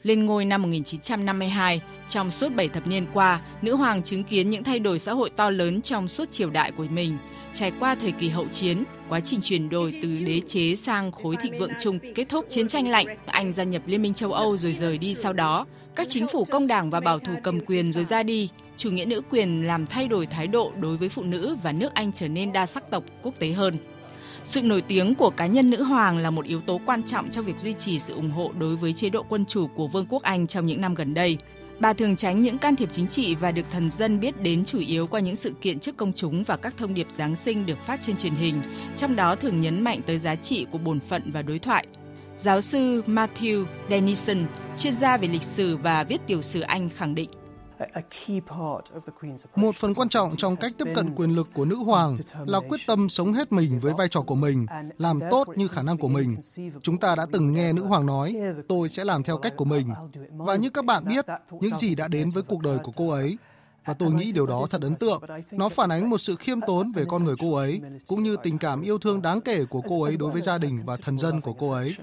Speaker 17: Lên ngôi năm 1952, trong suốt 7 thập niên qua, nữ hoàng chứng kiến những thay đổi xã hội to lớn trong suốt triều đại của mình. Trải qua thời kỳ hậu chiến, quá trình chuyển đổi từ đế chế sang khối thịnh vượng chung kết thúc chiến tranh lạnh, Anh gia nhập Liên minh châu Âu rồi rời đi sau đó. Các chính phủ công đảng và bảo thủ cầm quyền rồi ra đi, chủ nghĩa nữ quyền làm thay đổi thái độ đối với phụ nữ và nước Anh trở nên đa sắc tộc quốc tế hơn. Sự nổi tiếng của cá nhân nữ hoàng là một yếu tố quan trọng trong việc duy trì sự ủng hộ đối với chế độ quân chủ của Vương quốc Anh trong những năm gần đây. Bà thường tránh những can thiệp chính trị và được thần dân biết đến chủ yếu qua những sự kiện trước công chúng và các thông điệp Giáng sinh được phát trên truyền hình, trong đó thường nhấn mạnh tới giá trị của bổn phận và đối thoại. Giáo sư Matthew Dennison, chuyên gia về lịch sử và viết tiểu sử Anh khẳng định
Speaker 19: một phần quan trọng trong cách tiếp cận quyền lực của nữ hoàng là quyết tâm sống hết mình với vai trò của mình, làm tốt như khả năng của mình. Chúng ta đã từng nghe nữ hoàng nói, tôi sẽ làm theo cách của mình. Và như các bạn biết, những gì đã đến với cuộc đời của cô ấy, và tôi nghĩ điều đó thật ấn tượng. Nó phản ánh một sự khiêm tốn về con người cô ấy, cũng như tình cảm yêu thương đáng kể của cô ấy đối với gia đình và thần dân của cô ấy.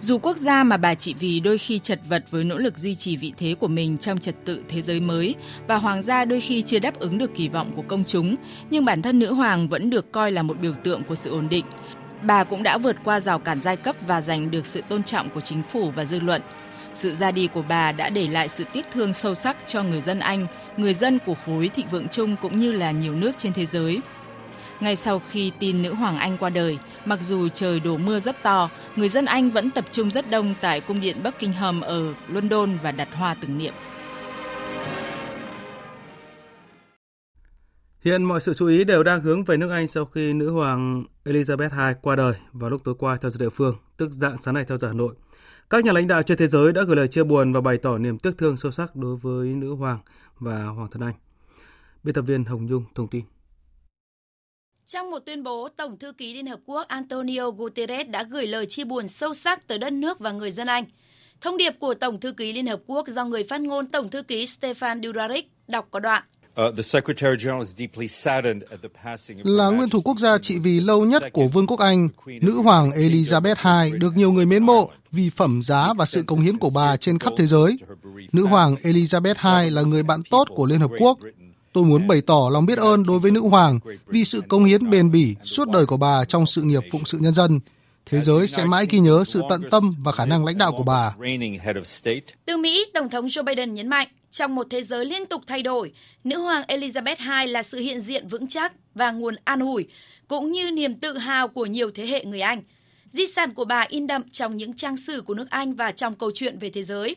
Speaker 17: Dù quốc gia mà bà trị vì đôi khi chật vật với nỗ lực duy trì vị thế của mình trong trật tự thế giới mới và hoàng gia đôi khi chưa đáp ứng được kỳ vọng của công chúng, nhưng bản thân nữ hoàng vẫn được coi là một biểu tượng của sự ổn định. Bà cũng đã vượt qua rào cản giai cấp và giành được sự tôn trọng của chính phủ và dư luận. Sự ra đi của bà đã để lại sự tiếc thương sâu sắc cho người dân Anh, người dân của khối thịnh vượng chung cũng như là nhiều nước trên thế giới. Ngay sau khi tin nữ hoàng Anh qua đời, mặc dù trời đổ mưa rất to, người dân Anh vẫn tập trung rất đông tại cung điện Buckingham ở London và đặt hoa tưởng niệm.
Speaker 1: Hiện mọi sự chú ý đều đang hướng về nước Anh sau khi nữ hoàng Elizabeth II qua đời vào lúc tối qua theo giờ địa phương, tức dạng sáng nay theo giờ Hà Nội. Các nhà lãnh đạo trên thế giới đã gửi lời chia buồn và bày tỏ niềm tiếc thương sâu sắc đối với nữ hoàng và hoàng thân Anh. Biên tập viên Hồng Nhung thông tin.
Speaker 2: Trong một tuyên bố, Tổng thư ký Liên Hợp Quốc Antonio Guterres đã gửi lời chia buồn sâu sắc tới đất nước và người dân Anh. Thông điệp của Tổng thư ký Liên Hợp Quốc do người phát ngôn Tổng thư ký Stefan Dujarric đọc có đoạn.
Speaker 19: Uh, Là nguyên thủ quốc gia trị vì lâu nhất của Vương quốc Anh, nữ hoàng Elizabeth II được nhiều người mến mộ vì phẩm giá và sự công hiến của bà trên khắp thế giới. Nữ hoàng Elizabeth II là người bạn tốt của Liên Hợp Quốc Tôi muốn bày tỏ lòng biết ơn đối với nữ hoàng vì sự công hiến bền bỉ suốt đời của bà trong sự nghiệp phụng sự nhân dân. Thế giới sẽ mãi ghi nhớ sự tận tâm và khả năng lãnh đạo của bà.
Speaker 2: Từ Mỹ, Tổng thống Joe Biden nhấn mạnh, trong một thế giới liên tục thay đổi, nữ hoàng Elizabeth II là sự hiện diện vững chắc và nguồn an ủi, cũng như niềm tự hào của nhiều thế hệ người Anh.
Speaker 20: Di sản của bà in đậm trong những trang sử của nước Anh và trong câu chuyện về thế giới.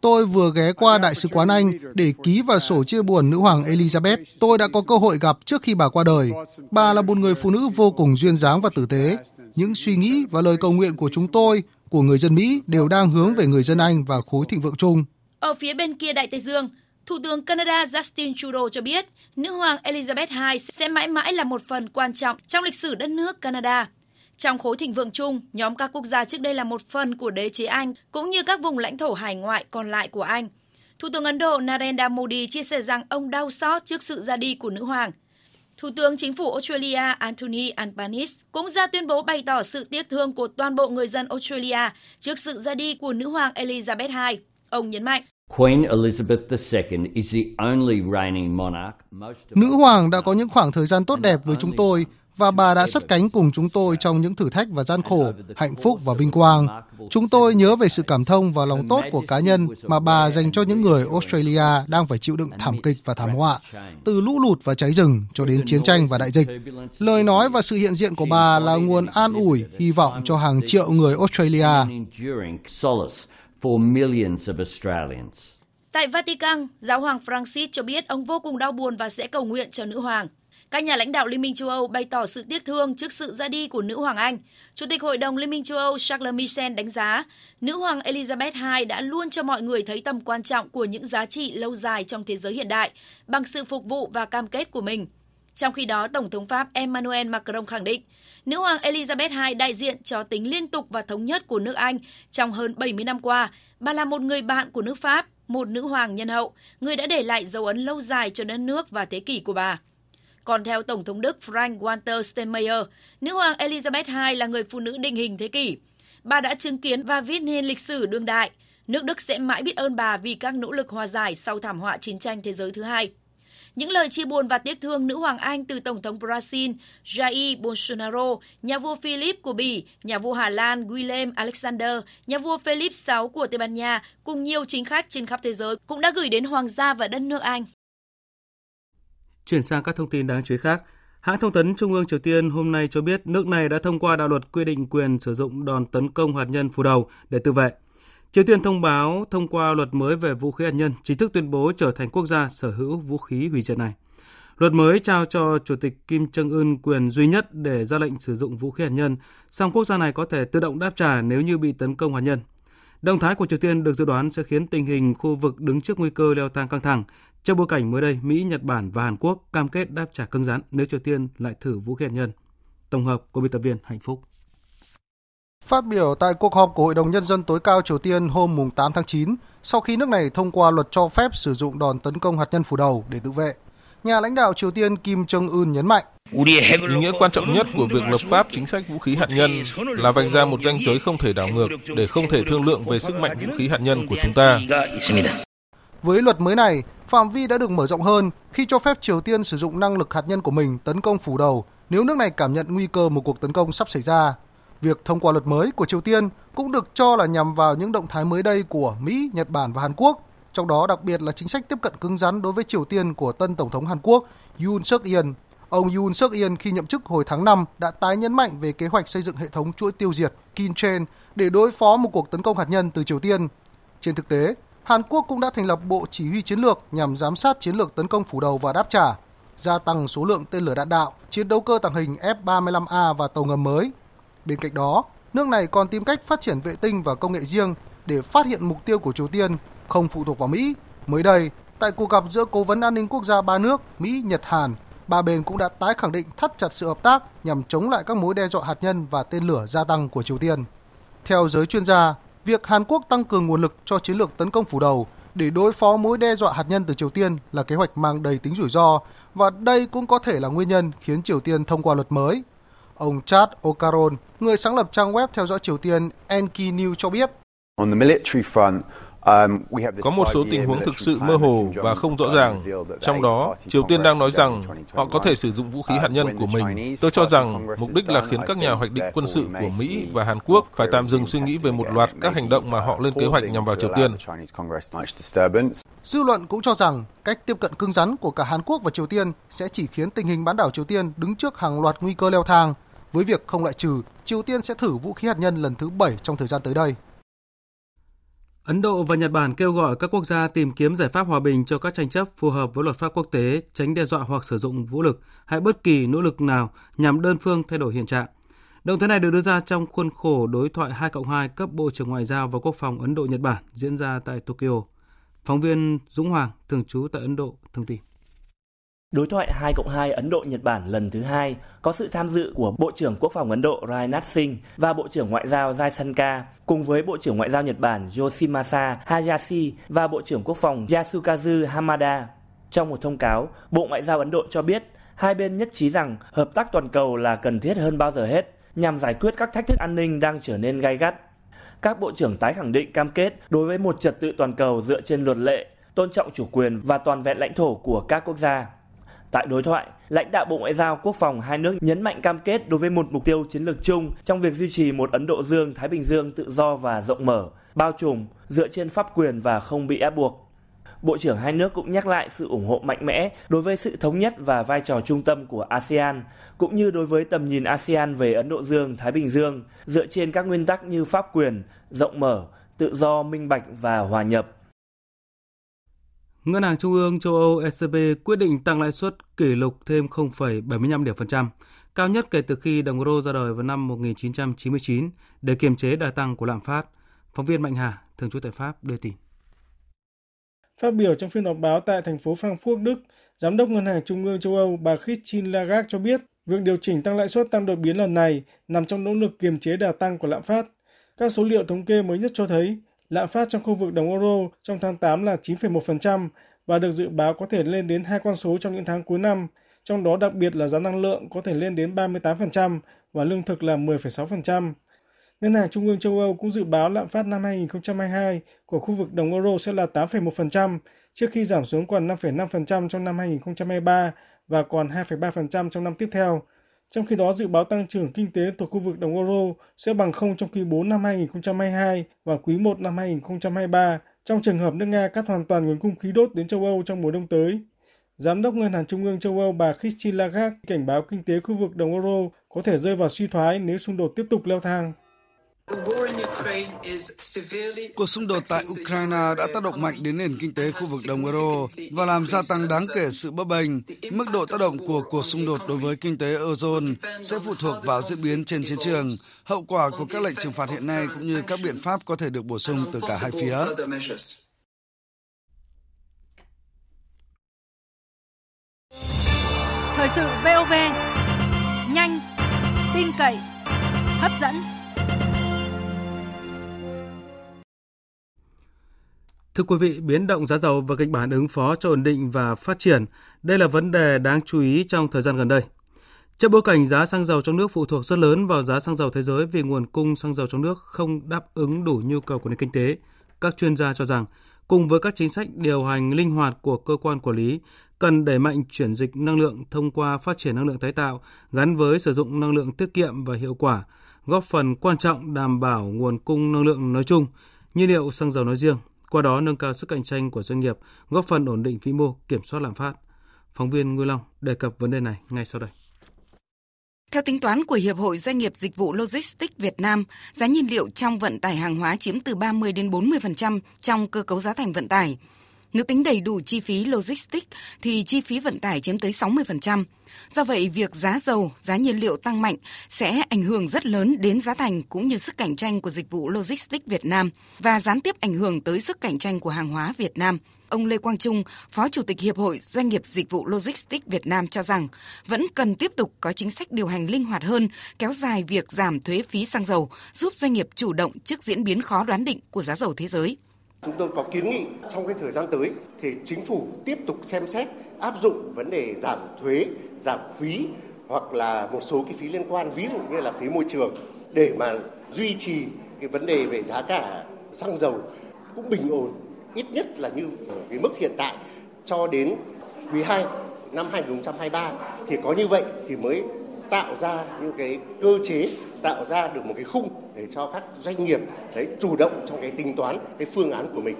Speaker 19: Tôi vừa ghé qua Đại sứ quán Anh để ký vào sổ chia buồn nữ hoàng Elizabeth. Tôi đã có cơ hội gặp trước khi bà qua đời. Bà là một người phụ nữ vô cùng duyên dáng và tử tế. Những suy nghĩ và lời cầu nguyện của chúng tôi, của người dân Mỹ đều đang hướng về người dân Anh và khối thịnh vượng chung.
Speaker 20: Ở phía bên kia Đại Tây Dương, Thủ tướng Canada Justin Trudeau cho biết nữ hoàng Elizabeth II sẽ mãi mãi là một phần quan trọng trong lịch sử đất nước Canada. Trong khối thịnh vượng chung, nhóm các quốc gia trước đây là một phần của đế chế Anh, cũng như các vùng lãnh thổ hải ngoại còn lại của Anh. Thủ tướng Ấn Độ Narendra Modi chia sẻ rằng ông đau xót trước sự ra đi của nữ hoàng. Thủ tướng Chính phủ Australia Anthony Albanese cũng ra tuyên bố bày tỏ sự tiếc thương của toàn bộ người dân Australia trước sự ra đi của nữ hoàng Elizabeth II. Ông nhấn mạnh,
Speaker 21: Queen Elizabeth II is the only reigning monarch.
Speaker 19: Nữ hoàng đã có những khoảng thời gian tốt đẹp với chúng tôi và bà đã sắt cánh cùng chúng tôi trong những thử thách và gian khổ, hạnh phúc và vinh quang. Chúng tôi nhớ về sự cảm thông và lòng tốt của cá nhân mà bà dành cho những người Australia đang phải chịu đựng thảm kịch và thảm họa, từ lũ lụt và cháy rừng cho đến chiến tranh và đại dịch. Lời nói và sự hiện diện của bà là nguồn an ủi, hy vọng cho hàng triệu người Australia.
Speaker 20: Tại Vatican, Giáo hoàng Francis cho biết ông vô cùng đau buồn và sẽ cầu nguyện cho nữ hoàng. Các nhà lãnh đạo Liên minh châu Âu bày tỏ sự tiếc thương trước sự ra đi của nữ hoàng Anh. Chủ tịch Hội đồng Liên minh châu Âu Charles Michel đánh giá, nữ hoàng Elizabeth II đã luôn cho mọi người thấy tầm quan trọng của những giá trị lâu dài trong thế giới hiện đại bằng sự phục vụ và cam kết của mình. Trong khi đó, Tổng thống Pháp Emmanuel Macron khẳng định, nữ hoàng Elizabeth II đại diện cho tính liên tục và thống nhất của nước Anh trong hơn 70 năm qua. Bà là một người bạn của nước Pháp, một nữ hoàng nhân hậu, người đã để lại dấu ấn lâu dài cho đất nước và thế kỷ của bà. Còn theo Tổng thống Đức Frank Walter Steinmeier, nữ hoàng Elizabeth II là người phụ nữ định hình thế kỷ. Bà đã chứng kiến và viết nên lịch sử đương đại. Nước Đức sẽ mãi biết ơn bà vì các nỗ lực hòa giải sau thảm họa chiến tranh thế giới thứ hai. Những lời chia buồn và tiếc thương nữ hoàng Anh từ Tổng thống Brazil Jair Bolsonaro, nhà vua Philip của Bỉ, nhà vua Hà Lan Willem Alexander, nhà vua Philip VI của Tây Ban Nha cùng nhiều chính khách trên khắp thế giới cũng đã gửi đến hoàng gia và đất nước Anh.
Speaker 1: Chuyển sang các thông tin đáng chú ý khác. Hãng thông tấn Trung ương Triều Tiên hôm nay cho biết nước này đã thông qua đạo luật quy định quyền sử dụng đòn tấn công hạt nhân phù đầu để tự vệ. Triều Tiên thông báo thông qua luật mới về vũ khí hạt nhân, chính thức tuyên bố trở thành quốc gia sở hữu vũ khí hủy diệt này. Luật mới trao cho Chủ tịch Kim Jong-un quyền duy nhất để ra lệnh sử dụng vũ khí hạt nhân, song quốc gia này có thể tự động đáp trả nếu như bị tấn công hạt nhân. Động thái của Triều Tiên được dự đoán sẽ khiến tình hình khu vực đứng trước nguy cơ leo thang căng thẳng, trong bối cảnh mới đây Mỹ, Nhật Bản và Hàn Quốc cam kết đáp trả cứng rắn nếu Triều Tiên lại thử vũ khí hạt nhân. Tổng hợp của biên tập viên Hạnh Phúc.
Speaker 19: Phát biểu tại cuộc họp của Hội đồng Nhân dân tối cao Triều Tiên hôm 8 tháng 9, sau khi nước này thông qua luật cho phép sử dụng đòn tấn công hạt nhân phủ đầu để tự vệ, nhà lãnh đạo Triều Tiên Kim Jong-un nhấn mạnh.
Speaker 22: Ý nghĩa quan trọng nhất của việc lập pháp chính sách vũ khí hạt nhân là vạch ra một ranh giới không thể đảo ngược để không thể thương lượng về sức mạnh vũ khí hạt nhân của chúng ta.
Speaker 19: Với luật mới này, phạm vi đã được mở rộng hơn khi cho phép Triều Tiên sử dụng năng lực hạt nhân của mình tấn công phủ đầu nếu nước này cảm nhận nguy cơ một cuộc tấn công sắp xảy ra. Việc thông qua luật mới của Triều Tiên cũng được cho là nhằm vào những động thái mới đây của Mỹ, Nhật Bản và Hàn Quốc, trong đó đặc biệt là chính sách tiếp cận cứng rắn đối với Triều Tiên của tân Tổng thống Hàn Quốc Yoon suk yeol Ông Yoon suk yeol khi nhậm chức hồi tháng 5 đã tái nhấn mạnh về kế hoạch xây dựng hệ thống chuỗi tiêu diệt Kim Chain để đối phó một cuộc tấn công hạt nhân từ Triều Tiên. Trên thực tế, Hàn Quốc cũng đã thành lập Bộ Chỉ huy Chiến lược nhằm giám sát chiến lược tấn công phủ đầu và đáp trả, gia tăng số lượng tên lửa đạn đạo, chiến đấu cơ tàng hình F-35A và tàu ngầm mới. Bên cạnh đó, nước này còn tìm cách phát triển vệ tinh và công nghệ riêng để phát hiện mục tiêu của Triều Tiên không phụ thuộc vào Mỹ. Mới đây, tại cuộc gặp giữa Cố vấn an ninh quốc gia ba nước Mỹ, Nhật, Hàn, ba bên cũng đã tái khẳng định thắt chặt sự hợp tác nhằm chống lại các mối đe dọa hạt nhân và tên lửa gia tăng của Triều Tiên. Theo giới chuyên gia, việc Hàn Quốc tăng cường nguồn lực cho chiến lược tấn công phủ đầu để đối phó mối đe dọa hạt nhân từ Triều Tiên là kế hoạch mang đầy tính rủi ro và đây cũng có thể là nguyên nhân khiến Triều Tiên thông qua luật mới. Ông Chad Okaron, người sáng lập trang web theo dõi Triều Tiên Enki News cho biết,
Speaker 22: có một số tình huống thực sự mơ hồ và không rõ ràng. Trong đó, Triều Tiên đang nói rằng họ có thể sử dụng vũ khí hạt nhân của mình. Tôi cho rằng mục đích là khiến các nhà hoạch định quân sự của Mỹ và Hàn Quốc phải tạm dừng suy nghĩ về một loạt các hành động mà họ lên kế hoạch nhằm vào Triều Tiên.
Speaker 19: Dư luận cũng cho rằng cách tiếp cận cứng rắn của cả Hàn Quốc và Triều Tiên sẽ chỉ khiến tình hình bán đảo Triều Tiên đứng trước hàng loạt nguy cơ leo thang, với việc không loại trừ Triều Tiên sẽ thử vũ khí hạt nhân lần thứ 7 trong thời gian tới đây.
Speaker 1: Ấn Độ và Nhật Bản kêu gọi các quốc gia tìm kiếm giải pháp hòa bình cho các tranh chấp phù hợp với luật pháp quốc tế, tránh đe dọa hoặc sử dụng vũ lực hay bất kỳ nỗ lực nào nhằm đơn phương thay đổi hiện trạng. Động thái này được đưa ra trong khuôn khổ đối thoại 2 cộng 2 cấp Bộ trưởng Ngoại giao và Quốc phòng Ấn Độ-Nhật Bản diễn ra tại Tokyo. Phóng viên Dũng Hoàng, thường trú tại Ấn Độ, thông tin.
Speaker 23: Đối thoại 2 cộng 2 Ấn Độ Nhật Bản lần thứ hai có sự tham dự của Bộ trưởng Quốc phòng Ấn Độ Rajnath Singh và Bộ trưởng Ngoại giao Jaisankar cùng với Bộ trưởng Ngoại giao Nhật Bản Yoshimasa Hayashi và Bộ trưởng Quốc phòng Yasukazu Hamada. Trong một thông cáo, Bộ Ngoại giao Ấn Độ cho biết hai bên nhất trí rằng hợp tác toàn cầu là cần thiết hơn bao giờ hết nhằm giải quyết các thách thức an ninh đang trở nên gay gắt. Các bộ trưởng tái khẳng định cam kết đối với một trật tự toàn cầu dựa trên luật lệ, tôn trọng chủ quyền và toàn vẹn lãnh thổ của các quốc gia. Tại đối thoại, lãnh đạo Bộ Ngoại giao Quốc phòng hai nước nhấn mạnh cam kết đối với một mục tiêu chiến lược chung trong việc duy trì một Ấn Độ Dương-Thái Bình Dương tự do và rộng mở, bao trùm, dựa trên pháp quyền và không bị ép buộc. Bộ trưởng hai nước cũng nhắc lại sự ủng hộ mạnh mẽ đối với sự thống nhất và vai trò trung tâm của ASEAN, cũng như đối với tầm nhìn ASEAN về Ấn Độ Dương, Thái Bình Dương, dựa trên các nguyên tắc như pháp quyền, rộng mở, tự do, minh bạch và hòa nhập.
Speaker 1: Ngân hàng Trung ương châu Âu ECB quyết định tăng lãi suất kỷ lục thêm 0,75 điểm phần trăm, cao nhất kể từ khi đồng euro ra đời vào năm 1999 để kiềm chế đà tăng của lạm phát. Phóng viên Mạnh Hà, thường trú tại Pháp đưa tin.
Speaker 24: Phát biểu trong phiên họp báo tại thành phố Frankfurt, Đức, Giám đốc Ngân hàng Trung ương châu Âu bà Christine Lagarde cho biết việc điều chỉnh tăng lãi suất tăng đột biến lần này nằm trong nỗ lực kiềm chế đà tăng của lạm phát. Các số liệu thống kê mới nhất cho thấy lạm phát trong khu vực đồng euro trong tháng 8 là 9,1% và được dự báo có thể lên đến hai con số trong những tháng cuối năm, trong đó đặc biệt là giá năng lượng có thể lên đến 38% và lương thực là 10,6%. Ngân hàng Trung ương châu Âu cũng dự báo lạm phát năm 2022 của khu vực đồng euro sẽ là 8,1% trước khi giảm xuống còn 5,5% trong năm 2023 và còn 2,3% trong năm tiếp theo. Trong khi đó, dự báo tăng trưởng kinh tế thuộc khu vực đồng euro sẽ bằng không trong quý 4 năm 2022 và quý 1 năm 2023 trong trường hợp nước Nga cắt hoàn toàn nguồn cung khí đốt đến châu Âu trong mùa đông tới. Giám đốc Ngân hàng Trung ương châu Âu bà Christine Lagarde cảnh báo kinh tế khu vực đồng euro có thể rơi vào suy thoái nếu xung đột tiếp tục leo thang.
Speaker 25: Cuộc xung đột tại Ukraine đã tác động mạnh đến nền kinh tế khu vực đồng euro và làm gia tăng đáng kể sự bấp bênh. Mức độ tác động của cuộc xung đột đối với kinh tế eurozone sẽ phụ thuộc vào diễn biến trên chiến trường, hậu quả của các lệnh trừng phạt hiện nay cũng như các biện pháp có thể được bổ sung từ cả hai phía.
Speaker 13: Thời sự VOV, nhanh, tin cậy, hấp dẫn.
Speaker 1: Thưa quý vị, biến động giá dầu và kịch bản ứng phó cho ổn định và phát triển, đây là vấn đề đáng chú ý trong thời gian gần đây. Trong bối cảnh giá xăng dầu trong nước phụ thuộc rất lớn vào giá xăng dầu thế giới vì nguồn cung xăng dầu trong nước không đáp ứng đủ nhu cầu của nền kinh tế, các chuyên gia cho rằng cùng với các chính sách điều hành linh hoạt của cơ quan quản lý, cần đẩy mạnh chuyển dịch năng lượng thông qua phát triển năng lượng tái tạo gắn với sử dụng năng lượng tiết kiệm và hiệu quả, góp phần quan trọng đảm bảo nguồn cung năng lượng nói chung, nhiên liệu xăng dầu nói riêng qua đó nâng cao sức cạnh tranh của doanh nghiệp, góp phần ổn định vĩ mô, kiểm soát lạm phát. Phóng viên Ngô Long đề cập vấn đề này ngay sau đây.
Speaker 26: Theo tính toán của Hiệp hội Doanh nghiệp Dịch vụ Logistics Việt Nam, giá nhiên liệu trong vận tải hàng hóa chiếm từ 30 đến 40% trong cơ cấu giá thành vận tải. Nếu tính đầy đủ chi phí logistics thì chi phí vận tải chiếm tới 60%. Do vậy, việc giá dầu, giá nhiên liệu tăng mạnh sẽ ảnh hưởng rất lớn đến giá thành cũng như sức cạnh tranh của dịch vụ logistics Việt Nam và gián tiếp ảnh hưởng tới sức cạnh tranh của hàng hóa Việt Nam. Ông Lê Quang Trung, Phó Chủ tịch Hiệp hội Doanh nghiệp Dịch vụ Logistics Việt Nam cho rằng vẫn cần tiếp tục có chính sách điều hành linh hoạt hơn, kéo dài việc giảm thuế phí xăng dầu, giúp doanh nghiệp chủ động trước diễn biến khó đoán định của giá dầu thế giới.
Speaker 27: Chúng tôi có kiến nghị trong cái thời gian tới thì chính phủ tiếp tục xem xét áp dụng vấn đề giảm thuế, giảm phí hoặc là một số cái phí liên quan ví dụ như là phí môi trường để mà duy trì cái vấn đề về giá cả xăng dầu cũng bình ổn ít nhất là như cái mức hiện tại cho đến quý 2 năm 2023 thì có như vậy thì mới tạo ra những cái cơ chế tạo ra được một cái khung để cho các doanh nghiệp đấy chủ động trong cái tính toán cái phương án của mình.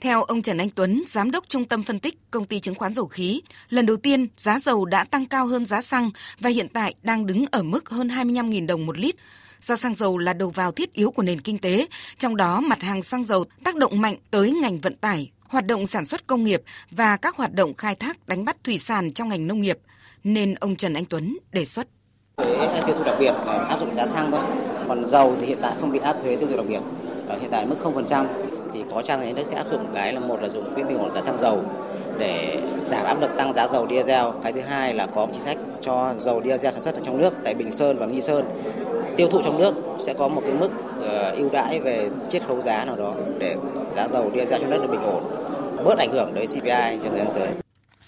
Speaker 26: Theo ông Trần Anh Tuấn, giám đốc trung tâm phân tích công ty chứng khoán dầu khí, lần đầu tiên giá dầu đã tăng cao hơn giá xăng và hiện tại đang đứng ở mức hơn 25.000 đồng một lít. Do xăng dầu là đầu vào thiết yếu của nền kinh tế, trong đó mặt hàng xăng dầu tác động mạnh tới ngành vận tải, hoạt động sản xuất công nghiệp và các hoạt động khai thác đánh bắt thủy sản trong ngành nông nghiệp, nên ông Trần Anh Tuấn đề xuất.
Speaker 28: Thuế tiêu thụ đặc biệt ờ, áp dụng giá xăng thôi, còn dầu thì hiện tại không bị áp thuế tiêu thụ đặc biệt, ở hiện tại mức 0% thì có chăng nhà nước sẽ áp dụng cái là một là dùng quỹ bình ổn giá xăng dầu để giảm áp lực tăng giá dầu diesel. Cái thứ hai là có chính sách cho dầu diesel sản xuất ở trong nước tại Bình Sơn và Nghi Sơn tiêu thụ trong nước sẽ có một cái mức ờ, ưu đãi về chiết khấu giá nào đó để giá dầu diesel trong nước được bình ổn, bớt ảnh hưởng tới CPI trong thời gian tới.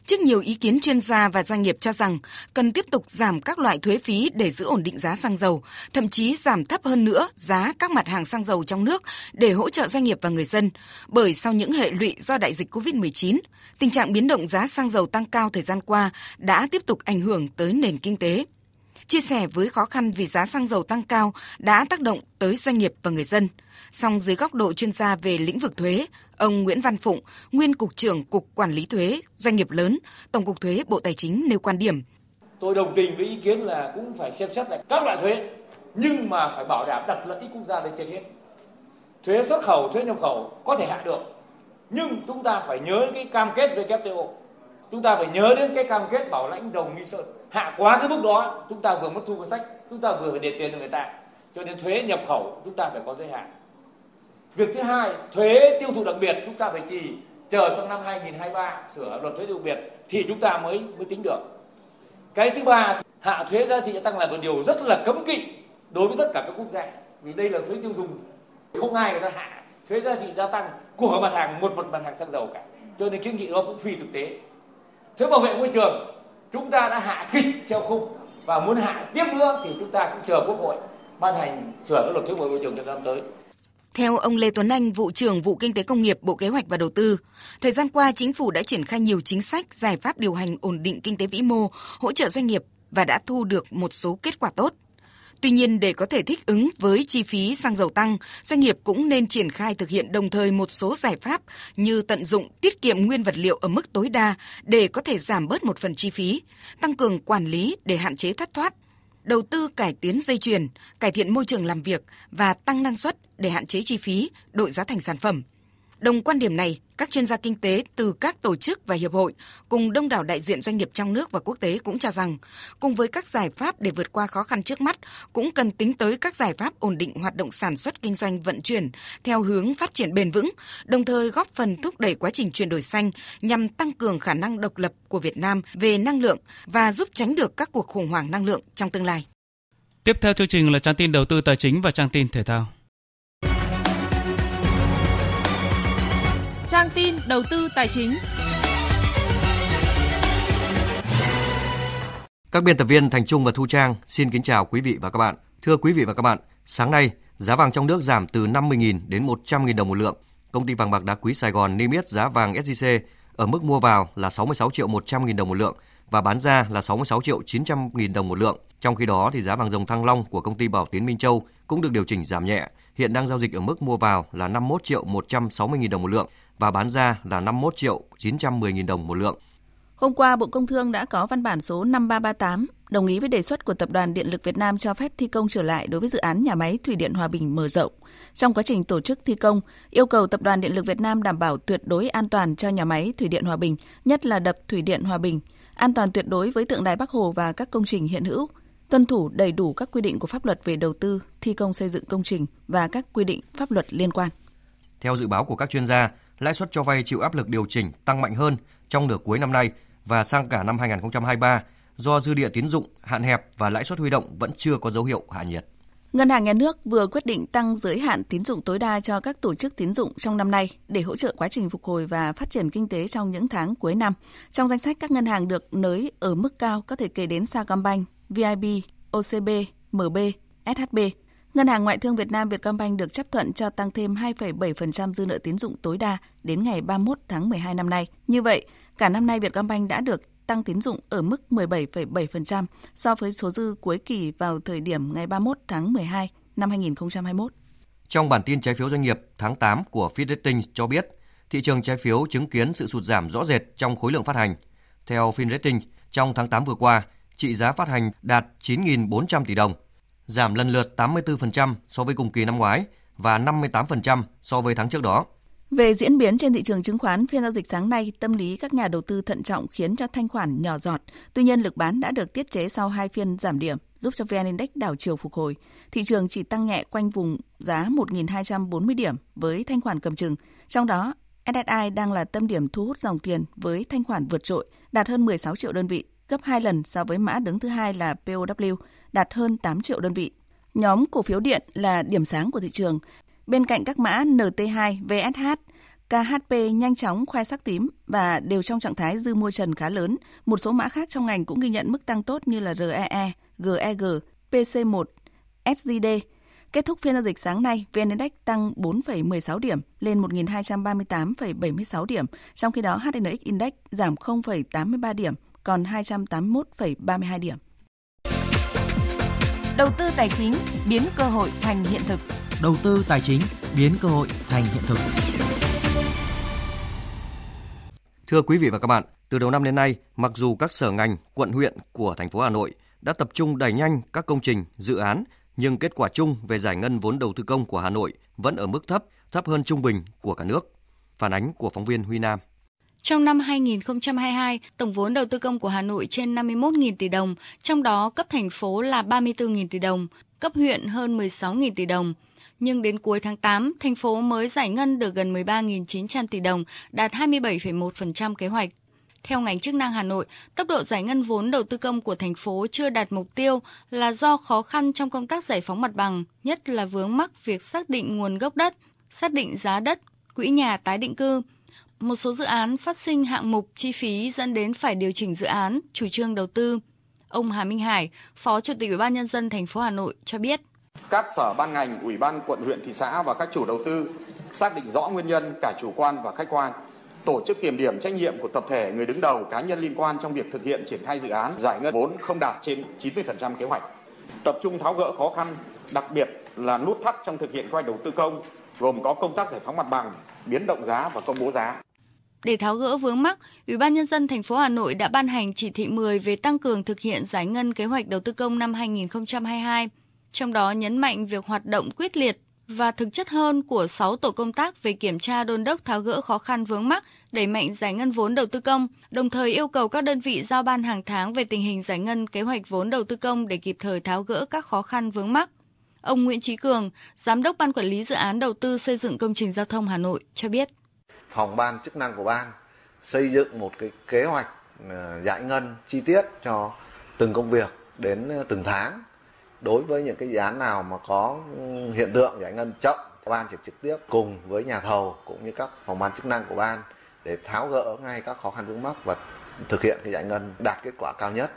Speaker 26: Trước nhiều ý kiến chuyên gia và doanh nghiệp cho rằng cần tiếp tục giảm các loại thuế phí để giữ ổn định giá xăng dầu, thậm chí giảm thấp hơn nữa giá các mặt hàng xăng dầu trong nước để hỗ trợ doanh nghiệp và người dân. Bởi sau những hệ lụy do đại dịch COVID-19, tình trạng biến động giá xăng dầu tăng cao thời gian qua đã tiếp tục ảnh hưởng tới nền kinh tế. Chia sẻ với khó khăn vì giá xăng dầu tăng cao đã tác động tới doanh nghiệp và người dân. Song dưới góc độ chuyên gia về lĩnh vực thuế, ông Nguyễn Văn Phụng, nguyên cục trưởng Cục Quản lý thuế doanh nghiệp lớn, Tổng cục Thuế Bộ Tài chính nêu quan điểm.
Speaker 29: Tôi đồng tình với ý kiến là cũng phải xem xét lại các loại thuế, nhưng mà phải bảo đảm đặt lợi ích quốc gia lên trên hết. Thuế xuất khẩu, thuế nhập khẩu có thể hạ được, nhưng chúng ta phải nhớ cái cam kết WTO. Chúng ta phải nhớ đến cái cam kết bảo lãnh đồng nghi sơn. Hạ quá cái mức đó, chúng ta vừa mất thu ngân sách, chúng ta vừa phải để tiền cho người ta. Cho nên thuế nhập khẩu chúng ta phải có giới hạn. Việc thứ hai, thuế tiêu thụ đặc biệt chúng ta phải trì chờ trong năm 2023 sửa luật thuế đặc biệt thì chúng ta mới mới tính được. Cái thứ ba, hạ thuế giá trị gia tăng là một điều rất là cấm kỵ đối với tất cả các quốc gia. Vì đây là thuế tiêu dùng. Không ai người ta hạ thuế giá trị gia tăng của mặt hàng một một mặt hàng xăng dầu cả. Cho nên kiến nghị đó cũng phi thực tế. Thuế bảo vệ môi trường chúng ta đã hạ kịch theo khung và muốn hạ tiếp nữa thì chúng ta cũng chờ quốc hội ban hành sửa các luật thuế môi trường trong năm tới
Speaker 26: theo ông Lê Tuấn Anh, vụ trưởng vụ Kinh tế Công nghiệp, Bộ Kế hoạch và Đầu tư, thời gian qua chính phủ đã triển khai nhiều chính sách, giải pháp điều hành ổn định kinh tế vĩ mô, hỗ trợ doanh nghiệp và đã thu được một số kết quả tốt. Tuy nhiên, để có thể thích ứng với chi phí xăng dầu tăng, doanh nghiệp cũng nên triển khai thực hiện đồng thời một số giải pháp như tận dụng tiết kiệm nguyên vật liệu ở mức tối đa để có thể giảm bớt một phần chi phí, tăng cường quản lý để hạn chế thất thoát, đầu tư cải tiến dây chuyền, cải thiện môi trường làm việc và tăng năng suất để hạn chế chi phí, đội giá thành sản phẩm. Đồng quan điểm này, các chuyên gia kinh tế từ các tổ chức và hiệp hội cùng đông đảo đại diện doanh nghiệp trong nước và quốc tế cũng cho rằng, cùng với các giải pháp để vượt qua khó khăn trước mắt, cũng cần tính tới các giải pháp ổn định hoạt động sản xuất kinh doanh vận chuyển theo hướng phát triển bền vững, đồng thời góp phần thúc đẩy quá trình chuyển đổi xanh nhằm tăng cường khả năng độc lập của Việt Nam về năng lượng và giúp tránh được các cuộc khủng hoảng năng lượng trong tương lai.
Speaker 1: Tiếp theo chương trình là trang tin đầu tư tài chính và trang tin thể thao.
Speaker 13: Trang tin đầu tư tài chính.
Speaker 30: Các biên tập viên Thành Trung và Thu Trang xin kính chào quý vị và các bạn. Thưa quý vị và các bạn, sáng nay giá vàng trong nước giảm từ 50.000 đến 100.000 đồng một lượng. Công ty vàng bạc đá quý Sài Gòn niêm yết giá vàng SJC ở mức mua vào là 66 triệu 100 nghìn đồng một lượng và bán ra là 66 triệu 900 nghìn đồng một lượng. Trong khi đó thì giá vàng dòng thăng long của công ty Bảo Tiến Minh Châu cũng được điều chỉnh giảm nhẹ, hiện đang giao dịch ở mức mua vào là 51 triệu 160 nghìn đồng một lượng và bán ra là 51 triệu 910 nghìn đồng một lượng.
Speaker 31: Hôm qua, Bộ Công Thương đã có văn bản số 5338 đồng ý với đề xuất của Tập đoàn Điện lực Việt Nam cho phép thi công trở lại đối với dự án nhà máy Thủy điện Hòa Bình mở rộng. Trong quá trình tổ chức thi công, yêu cầu Tập đoàn Điện lực Việt Nam đảm bảo tuyệt đối an toàn cho nhà máy Thủy điện Hòa Bình, nhất là đập Thủy điện Hòa Bình, an toàn tuyệt đối với tượng đài Bắc Hồ và các công trình hiện hữu, tuân thủ đầy đủ các quy định của pháp luật về đầu tư, thi công xây dựng công trình và các quy định pháp luật liên quan.
Speaker 30: Theo dự báo của các chuyên gia, lãi suất cho vay chịu áp lực điều chỉnh tăng mạnh hơn trong nửa cuối năm nay và sang cả năm 2023 do dư địa tín dụng hạn hẹp và lãi suất huy động vẫn chưa có dấu hiệu hạ nhiệt.
Speaker 31: Ngân hàng Nhà nước vừa quyết định tăng giới hạn tín dụng tối đa cho các tổ chức tín dụng trong năm nay để hỗ trợ quá trình phục hồi và phát triển kinh tế trong những tháng cuối năm. Trong danh sách các ngân hàng được nới ở mức cao có thể kể đến Sacombank, VIB, OCB, MB, SHB. Ngân hàng Ngoại thương Việt Nam Vietcombank được chấp thuận cho tăng thêm 2,7% dư nợ tín dụng tối đa đến ngày 31 tháng 12 năm nay. Như vậy, cả năm nay Vietcombank đã được tăng tín dụng ở mức 17,7% so với số dư cuối kỳ vào thời điểm ngày 31 tháng 12 năm 2021.
Speaker 30: Trong bản tin trái phiếu doanh nghiệp tháng 8 của Fitch Ratings cho biết, thị trường trái phiếu chứng kiến sự sụt giảm rõ rệt trong khối lượng phát hành. Theo FinRating, trong tháng 8 vừa qua, trị giá phát hành đạt 9.400 tỷ đồng, giảm lần lượt 84% so với cùng kỳ năm ngoái và 58% so với tháng trước đó.
Speaker 31: Về diễn biến trên thị trường chứng khoán, phiên giao dịch sáng nay, tâm lý các nhà đầu tư thận trọng khiến cho thanh khoản nhỏ giọt. Tuy nhiên, lực bán đã được tiết chế sau hai phiên giảm điểm, giúp cho VN Index đảo chiều phục hồi. Thị trường chỉ tăng nhẹ quanh vùng giá 1.240 điểm với thanh khoản cầm chừng. Trong đó, SSI đang là tâm điểm thu hút dòng tiền với thanh khoản vượt trội, đạt hơn 16 triệu đơn vị, gấp 2 lần so với mã đứng thứ hai là POW, đạt hơn 8 triệu đơn vị. Nhóm cổ phiếu điện là điểm sáng của thị trường. Bên cạnh các mã NT2, VSH, KHP nhanh chóng khoe sắc tím và đều trong trạng thái dư mua trần khá lớn. Một số mã khác trong ngành cũng ghi nhận mức tăng tốt như là REE, GEG, PC1, SGD. Kết thúc phiên giao dịch sáng nay, VN Index tăng 4,16 điểm lên 1.238,76 điểm, trong khi đó HNX Index giảm 0,83 điểm còn 281,32 điểm.
Speaker 26: Đầu tư tài chính biến cơ hội thành hiện thực.
Speaker 32: Đầu tư tài chính biến cơ hội thành hiện thực.
Speaker 30: Thưa quý vị và các bạn, từ đầu năm đến nay, mặc dù các sở ngành, quận huyện của thành phố Hà Nội đã tập trung đẩy nhanh các công trình, dự án, nhưng kết quả chung về giải ngân vốn đầu tư công của Hà Nội vẫn ở mức thấp, thấp hơn trung bình của cả nước. Phản ánh của phóng viên Huy Nam.
Speaker 18: Trong năm 2022, tổng vốn đầu tư công của Hà Nội trên 51.000 tỷ đồng, trong đó cấp thành phố là 34.000 tỷ đồng, cấp huyện hơn 16.000 tỷ đồng. Nhưng đến cuối tháng 8, thành phố mới giải ngân được gần 13.900 tỷ đồng, đạt 27,1% kế hoạch. Theo ngành chức năng Hà Nội, tốc độ giải ngân vốn đầu tư công của thành phố chưa đạt mục tiêu là do khó khăn trong công tác giải phóng mặt bằng, nhất là vướng mắc việc xác định nguồn gốc đất, xác định giá đất, quỹ nhà tái định cư – một số dự án phát sinh hạng mục chi phí dẫn đến phải điều chỉnh dự án, chủ trương đầu tư. Ông Hà Minh Hải, Phó Chủ tịch Ủy ban nhân dân thành phố Hà Nội cho biết:
Speaker 33: Các sở ban ngành, ủy ban quận huyện thị xã và các chủ đầu tư xác định rõ nguyên nhân cả chủ quan và khách quan, tổ chức kiểm điểm trách nhiệm của tập thể người đứng đầu cá nhân liên quan trong việc thực hiện triển khai dự án giải ngân vốn không đạt trên 90% kế hoạch. Tập trung tháo gỡ khó khăn, đặc biệt là nút thắt trong thực hiện quay hoạch đầu tư công, gồm có công tác giải phóng mặt bằng, biến động giá và công bố giá.
Speaker 18: Để tháo gỡ vướng mắc, Ủy ban nhân dân thành phố Hà Nội đã ban hành chỉ thị 10 về tăng cường thực hiện giải ngân kế hoạch đầu tư công năm 2022, trong đó nhấn mạnh việc hoạt động quyết liệt và thực chất hơn của 6 tổ công tác về kiểm tra đôn đốc tháo gỡ khó khăn vướng mắc, đẩy mạnh giải ngân vốn đầu tư công, đồng thời yêu cầu các đơn vị giao ban hàng tháng về tình hình giải ngân kế hoạch vốn đầu tư công để kịp thời tháo gỡ các khó khăn vướng mắc. Ông Nguyễn Trí Cường, Giám đốc Ban Quản lý Dự án Đầu tư xây dựng công trình giao thông Hà Nội cho biết
Speaker 34: phòng ban chức năng của ban xây dựng một cái kế hoạch ờ, giải ngân chi tiết cho từng công việc đến ờ, từng tháng đối với những cái dự án nào mà có ừ, hiện tượng giải ngân chậm ban sẽ trực tiếp cùng với nhà thầu cũng như các phòng ban chức năng của ban để tháo gỡ ngay các khó khăn vướng mắc và thực hiện cái giải ngân đạt kết quả cao nhất.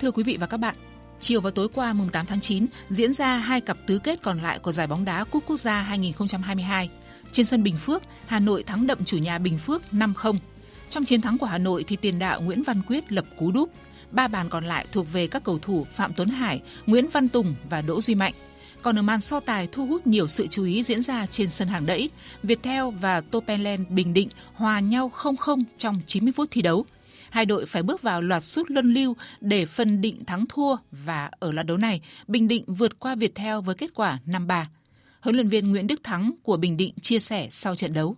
Speaker 35: Thưa quý vị và các bạn, Chiều và tối qua mùng 8 tháng 9 diễn ra hai cặp tứ kết còn lại của giải bóng đá Cúp Quốc gia 2022. Trên sân Bình Phước, Hà Nội thắng đậm chủ nhà Bình Phước 5-0. Trong chiến thắng của Hà Nội thì tiền đạo Nguyễn Văn Quyết lập cú đúp. Ba bàn còn lại thuộc về các cầu thủ Phạm Tuấn Hải, Nguyễn Văn Tùng và Đỗ Duy Mạnh. Còn ở màn so tài thu hút nhiều sự chú ý diễn ra trên sân hàng đẫy, Viettel và Topelen Bình Định hòa nhau 0-0 trong 90 phút thi đấu – hai đội phải bước vào loạt sút luân lưu để phân định thắng thua và ở loạt đấu này, Bình Định vượt qua Việt Theo với kết quả 5-3. Huấn luyện viên Nguyễn Đức Thắng của Bình Định chia sẻ sau trận đấu.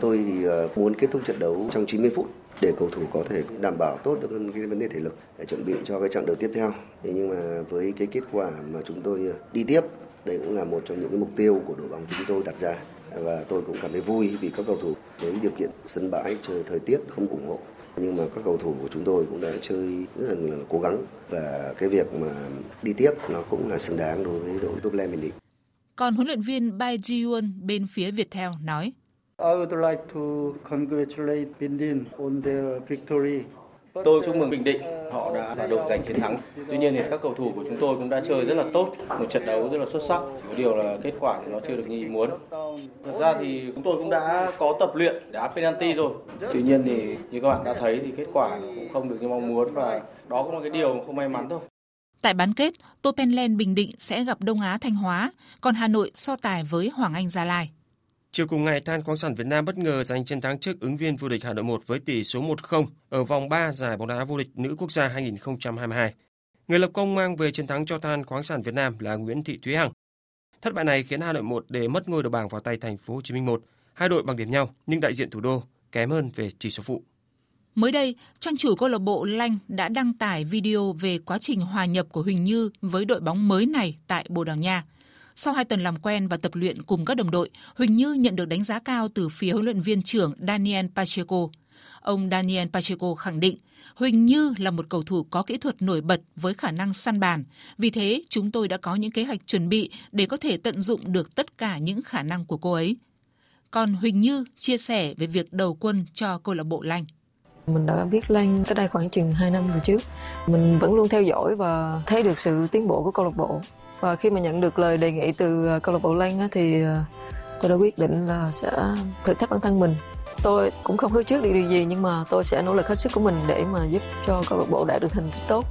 Speaker 36: Tôi thì ờ, muốn kết thúc trận đấu trong 90 phút để cầu thủ có thể đảm bảo tốt được hơn cái vấn đề thể lực để chuẩn bị cho cái trận đấu tiếp theo. Thế nhưng mà với cái kết quả mà chúng tôi ờ, đi tiếp, đây cũng là một trong những cái mục tiêu của đội bóng chúng tôi đặt ra và tôi cũng cảm thấy vui vì các cầu thủ với điều kiện sân bãi trời thời tiết không ủng hộ nhưng mà các cầu thủ của chúng tôi cũng đã chơi rất là, là cố gắng và cái việc mà đi tiếp nó cũng là xứng đáng đối với đội Top Lên Bình Định.
Speaker 35: Còn huấn luyện viên Bai Ji-won bên phía Viettel nói.
Speaker 37: I would like to congratulate Bindin on their victory.
Speaker 34: Tôi chúc mừng Bình Định, họ đã là đội giành chiến thắng. Tuy nhiên thì các cầu thủ của chúng tôi cũng đã chơi rất là tốt, một trận đấu rất là xuất sắc. Có điều là kết quả thì nó chưa được như ý muốn. Thật ra thì chúng tôi cũng đã có tập luyện đá penalty rồi. Tuy nhiên thì như các bạn đã thấy thì kết quả cũng không được như mong muốn và đó cũng là cái điều không may mắn thôi.
Speaker 35: Tại bán kết, Tô Penlen Bình Định sẽ gặp Đông Á Thanh Hóa, còn Hà Nội so tài với Hoàng Anh Gia Lai.
Speaker 38: Chiều cùng ngày, Than khoáng sản Việt Nam bất ngờ giành chiến thắng trước ứng viên vô địch Hà Nội 1 với tỷ số 1-0 ở vòng 3 giải bóng đá vô địch nữ quốc gia 2022. Người lập công mang về chiến thắng cho Than khoáng sản Việt Nam là Nguyễn Thị Thúy Hằng. Thất bại này khiến Hà Nội 1 để mất ngôi đầu bảng vào tay thành phố Hồ Chí Minh 1. Hai đội bằng điểm nhau nhưng đại diện thủ đô kém hơn về chỉ số phụ.
Speaker 35: Mới đây, trang chủ câu lạc bộ Lanh đã đăng tải video về quá trình hòa nhập của Huỳnh Như với đội bóng mới này tại Bồ Đào Nha. Sau hai tuần làm quen và tập luyện cùng các đồng đội, Huỳnh Như nhận được đánh giá cao từ phía huấn luyện viên trưởng Daniel Pacheco. Ông Daniel Pacheco khẳng định Huỳnh Như là một cầu thủ có kỹ thuật nổi bật với khả năng săn bàn. Vì thế, chúng tôi đã có những kế hoạch chuẩn bị để có thể tận dụng được tất cả những khả năng của cô ấy. Còn Huỳnh Như chia sẻ về việc đầu quân cho câu lạc bộ Lanh.
Speaker 39: Mình đã biết Lan cách đây khoảng chừng 2 năm về trước. Mình vẫn luôn theo dõi và thấy được sự tiến bộ của câu lạc bộ. Và khi mà nhận được lời đề nghị từ ờ, câu lạc bộ Lan thì ờ, tôi đã quyết định là sẽ thử thách bản thân mình. Tôi cũng không hứa trước được điều gì nhưng mà tôi sẽ nỗ lực hết sức của mình để mà giúp cho câu lạc bộ đạt được thành tích tốt.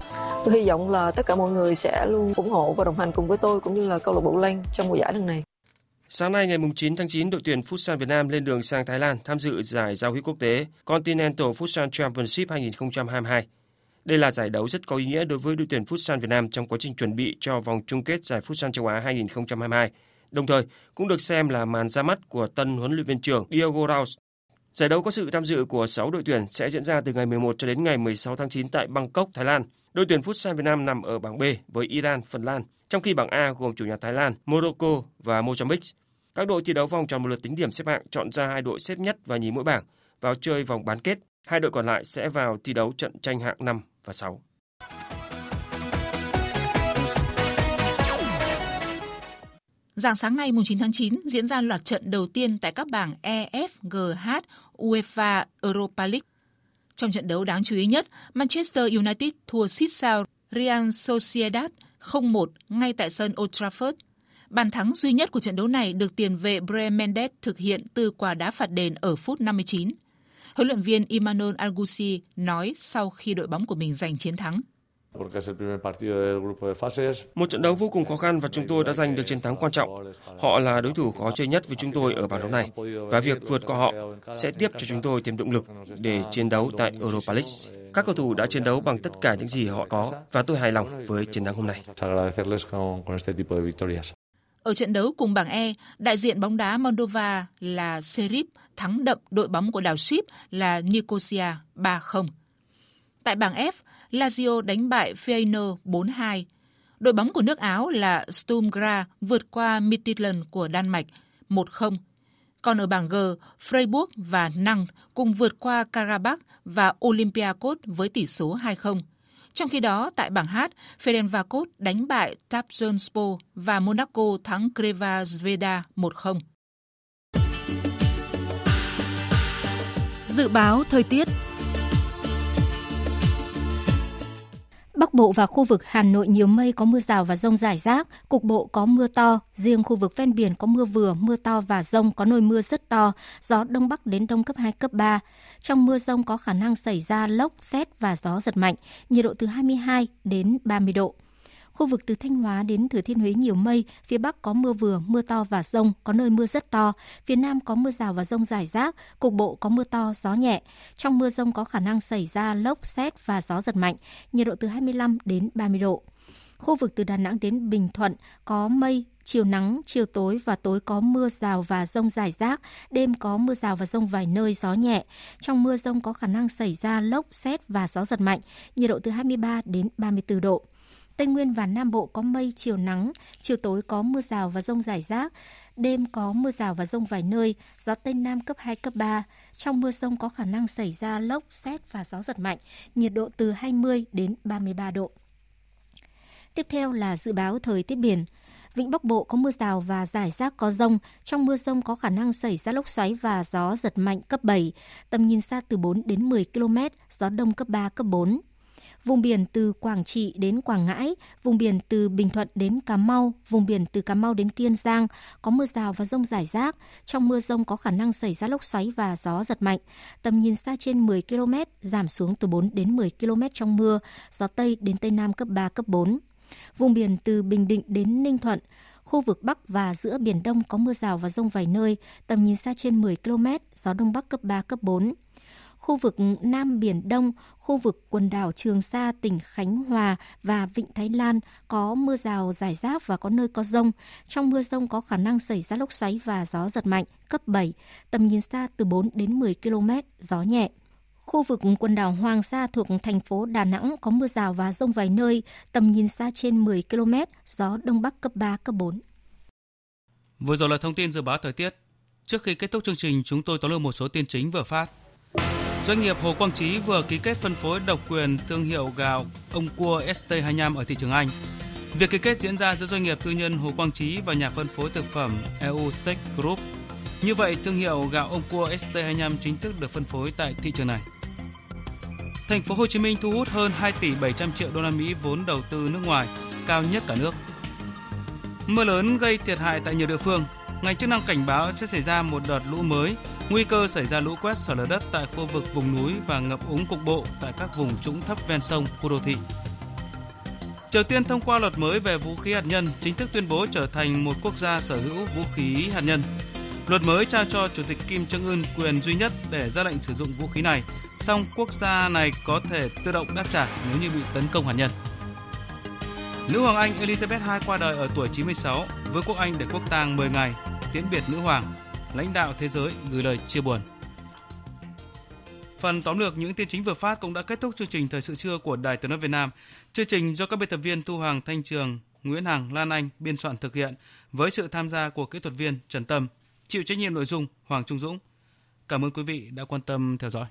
Speaker 39: Tôi hy vọng là tất cả mọi người sẽ luôn ủng hộ và đồng hành cùng với tôi cũng như là câu lạc bộ Lan trong mùa giải lần này.
Speaker 38: Sáng nay ngày 9 tháng 9, đội tuyển Futsal Việt Nam lên đường sang Thái Lan tham dự giải giao hữu quốc tế Continental Futsal Championship 2022. Đây là giải đấu rất có ý nghĩa đối với đội tuyển Futsal Việt Nam trong quá trình chuẩn bị cho vòng chung kết giải Futsal châu Á 2022. Đồng thời, cũng được xem là màn ra mắt của tân huấn luyện viên trưởng Diego Raus. Giải đấu có sự tham dự của 6 đội tuyển sẽ diễn ra từ ngày 11 cho đến ngày 16 tháng 9 tại Bangkok, Thái Lan. Đội tuyển Futsal Việt Nam nằm ở bảng B với Iran, Phần Lan, trong khi bảng A gồm chủ nhà Thái Lan, Morocco và Mozambique. Các đội thi đấu vòng tròn một lượt tính điểm xếp hạng chọn ra hai đội xếp nhất và nhì mỗi bảng vào chơi vòng bán kết. Hai đội còn lại sẽ vào thi đấu trận tranh hạng 5 và 6.
Speaker 35: Dạng sáng nay mùng 9 tháng 9 diễn ra loạt trận đầu tiên tại các bảng E, F, G, H, UEFA Europa League. Trong trận đấu đáng chú ý nhất, Manchester United thua xít sao Real Sociedad 0-1 ngay tại sân Old Trafford. Bàn thắng duy nhất của trận đấu này được tiền vệ Bre Mendes thực hiện từ quả đá phạt đền ở phút 59. Huấn luyện viên Emmanuel Argusi nói sau khi đội bóng của mình giành chiến thắng.
Speaker 38: Một trận đấu vô cùng khó khăn và chúng tôi đã giành được chiến thắng quan trọng. Họ là đối thủ khó chơi nhất với chúng tôi ở bảng đấu này và việc vượt qua họ sẽ tiếp cho chúng tôi thêm động lực để chiến đấu tại Europa League. Các cầu thủ đã chiến đấu bằng tất cả những gì họ có và tôi hài lòng với chiến thắng hôm nay.
Speaker 35: Ở trận đấu cùng bảng E, đại diện bóng đá Moldova là Serip thắng đậm đội bóng của đảo Ship là Nicosia 3-0. Tại bảng F, Lazio đánh bại Feyenoord 4-2. Đội bóng của nước Áo là Sturm Graz vượt qua Midtjylland của Đan Mạch 1-0. Còn ở bảng G, Freiburg và Nantes cùng vượt qua Karabakh và Olympiacos với tỷ số 2-0. Trong khi đó, tại bảng H, Ferencvaros đánh bại Trabzonspor và Monaco thắng Creva Zveda 1-0.
Speaker 40: Dự báo thời tiết
Speaker 2: Bắc Bộ và khu vực Hà Nội nhiều mây có mưa rào và rông rải rác, cục bộ có mưa to, riêng khu vực ven biển có mưa vừa, mưa to và rông có nơi mưa rất to, gió đông bắc đến đông cấp 2 cấp 3. Trong mưa rông có khả năng xảy ra lốc, xét và gió giật mạnh, nhiệt độ từ 22 đến 30 độ. Khu vực từ Thanh Hóa đến Thừa Thiên Huế nhiều mây, phía Bắc có mưa vừa, mưa to và rông, có nơi mưa rất to. Phía Nam có mưa rào và rông rải rác, cục bộ có mưa to, gió nhẹ. Trong mưa rông có khả năng xảy ra lốc, xét và gió giật mạnh, nhiệt độ từ 25 đến 30 độ. Khu vực từ Đà Nẵng đến Bình Thuận có mây, chiều nắng, chiều tối và tối có mưa rào và rông rải rác, đêm có mưa rào và rông vài nơi, gió nhẹ. Trong mưa rông có khả năng xảy ra lốc, xét và gió giật mạnh, nhiệt độ từ 23 đến 34 độ. Tây Nguyên và Nam Bộ có mây, chiều nắng, chiều tối có mưa rào và rông rải rác, đêm có mưa rào và rông vài nơi, gió Tây Nam cấp 2, cấp 3. Trong mưa rông có khả năng xảy ra lốc, xét và gió giật mạnh, nhiệt độ từ 20 đến 33 độ. Tiếp theo là dự báo thời tiết biển. Vịnh Bắc Bộ có mưa rào và rải rác có rông. Trong mưa rông có khả năng xảy ra lốc xoáy và gió giật mạnh cấp 7. Tầm nhìn xa từ 4 đến 10 km, gió đông cấp 3, cấp 4. Vùng biển từ Quảng Trị đến Quảng Ngãi, vùng biển từ Bình Thuận đến Cà Mau, vùng biển từ Cà Mau đến Kiên Giang có mưa rào và rông rải rác. Trong mưa rông có khả năng xảy ra lốc xoáy và gió giật mạnh. Tầm nhìn xa trên 10 km, giảm xuống từ 4 đến 10 km trong mưa, gió Tây đến Tây Nam cấp 3, cấp 4. Vùng biển từ Bình Định đến Ninh Thuận, khu vực Bắc và giữa Biển Đông có mưa rào và rông vài nơi, tầm nhìn xa trên 10 km, gió Đông Bắc cấp 3, cấp 4 khu vực Nam Biển Đông, khu vực quần đảo Trường Sa, tỉnh Khánh Hòa và Vịnh Thái Lan có mưa rào rải rác và có nơi có rông. Trong mưa rông có khả năng xảy ra lốc xoáy và gió giật mạnh, cấp 7, tầm nhìn xa từ 4 đến 10 km, gió nhẹ. Khu vực quần đảo Hoàng Sa thuộc thành phố Đà Nẵng có mưa rào và rông vài nơi, tầm nhìn xa trên 10 km, gió Đông Bắc cấp 3, cấp 4.
Speaker 1: Vừa rồi là thông tin dự báo thời tiết. Trước khi kết thúc chương trình, chúng tôi tóm lược một số tin chính vừa phát. Doanh nghiệp Hồ Quang Trí vừa ký kết phân phối độc quyền thương hiệu gạo ông cua ST25 ở thị trường Anh. Việc ký kết diễn ra giữa doanh nghiệp tư nhân Hồ Quang Trí và nhà phân phối thực phẩm EU Tech Group. Như vậy, thương hiệu gạo ông cua ST25 chính thức được phân phối tại thị trường này. Thành phố Hồ Chí Minh thu hút hơn 2 tỷ 700 triệu đô la Mỹ vốn đầu tư nước ngoài, cao nhất cả nước. Mưa lớn gây thiệt hại tại nhiều địa phương. Ngành chức năng cảnh báo sẽ xảy ra một đợt lũ mới Nguy cơ xảy ra lũ quét sạt lở đất tại khu vực vùng núi và ngập úng cục bộ tại các vùng trũng thấp ven sông, khu đô thị. Triều Tiên thông qua luật mới về vũ khí hạt nhân, chính thức tuyên bố trở thành một quốc gia sở hữu vũ khí hạt nhân. Luật mới trao cho Chủ tịch Kim Jong Un quyền duy nhất để ra lệnh sử dụng vũ khí này, song quốc gia này có thể tự động đáp trả nếu như bị tấn công hạt nhân. Nữ hoàng Anh Elizabeth II qua đời ở tuổi 96, Vương quốc Anh để quốc tang 10 ngày, tiễn biệt nữ hoàng lãnh đạo thế giới gửi lời chia buồn. Phần tóm lược những tin chính vừa phát cũng đã kết thúc chương trình thời sự trưa của Đài Tiếng nói Việt Nam. Chương trình do các biên tập viên Thu Hoàng, Thanh Trường, Nguyễn Hằng, Lan Anh biên soạn thực hiện với sự tham gia của kỹ thuật viên Trần Tâm, chịu trách nhiệm nội dung Hoàng Trung Dũng. Cảm ơn quý vị đã quan tâm theo dõi.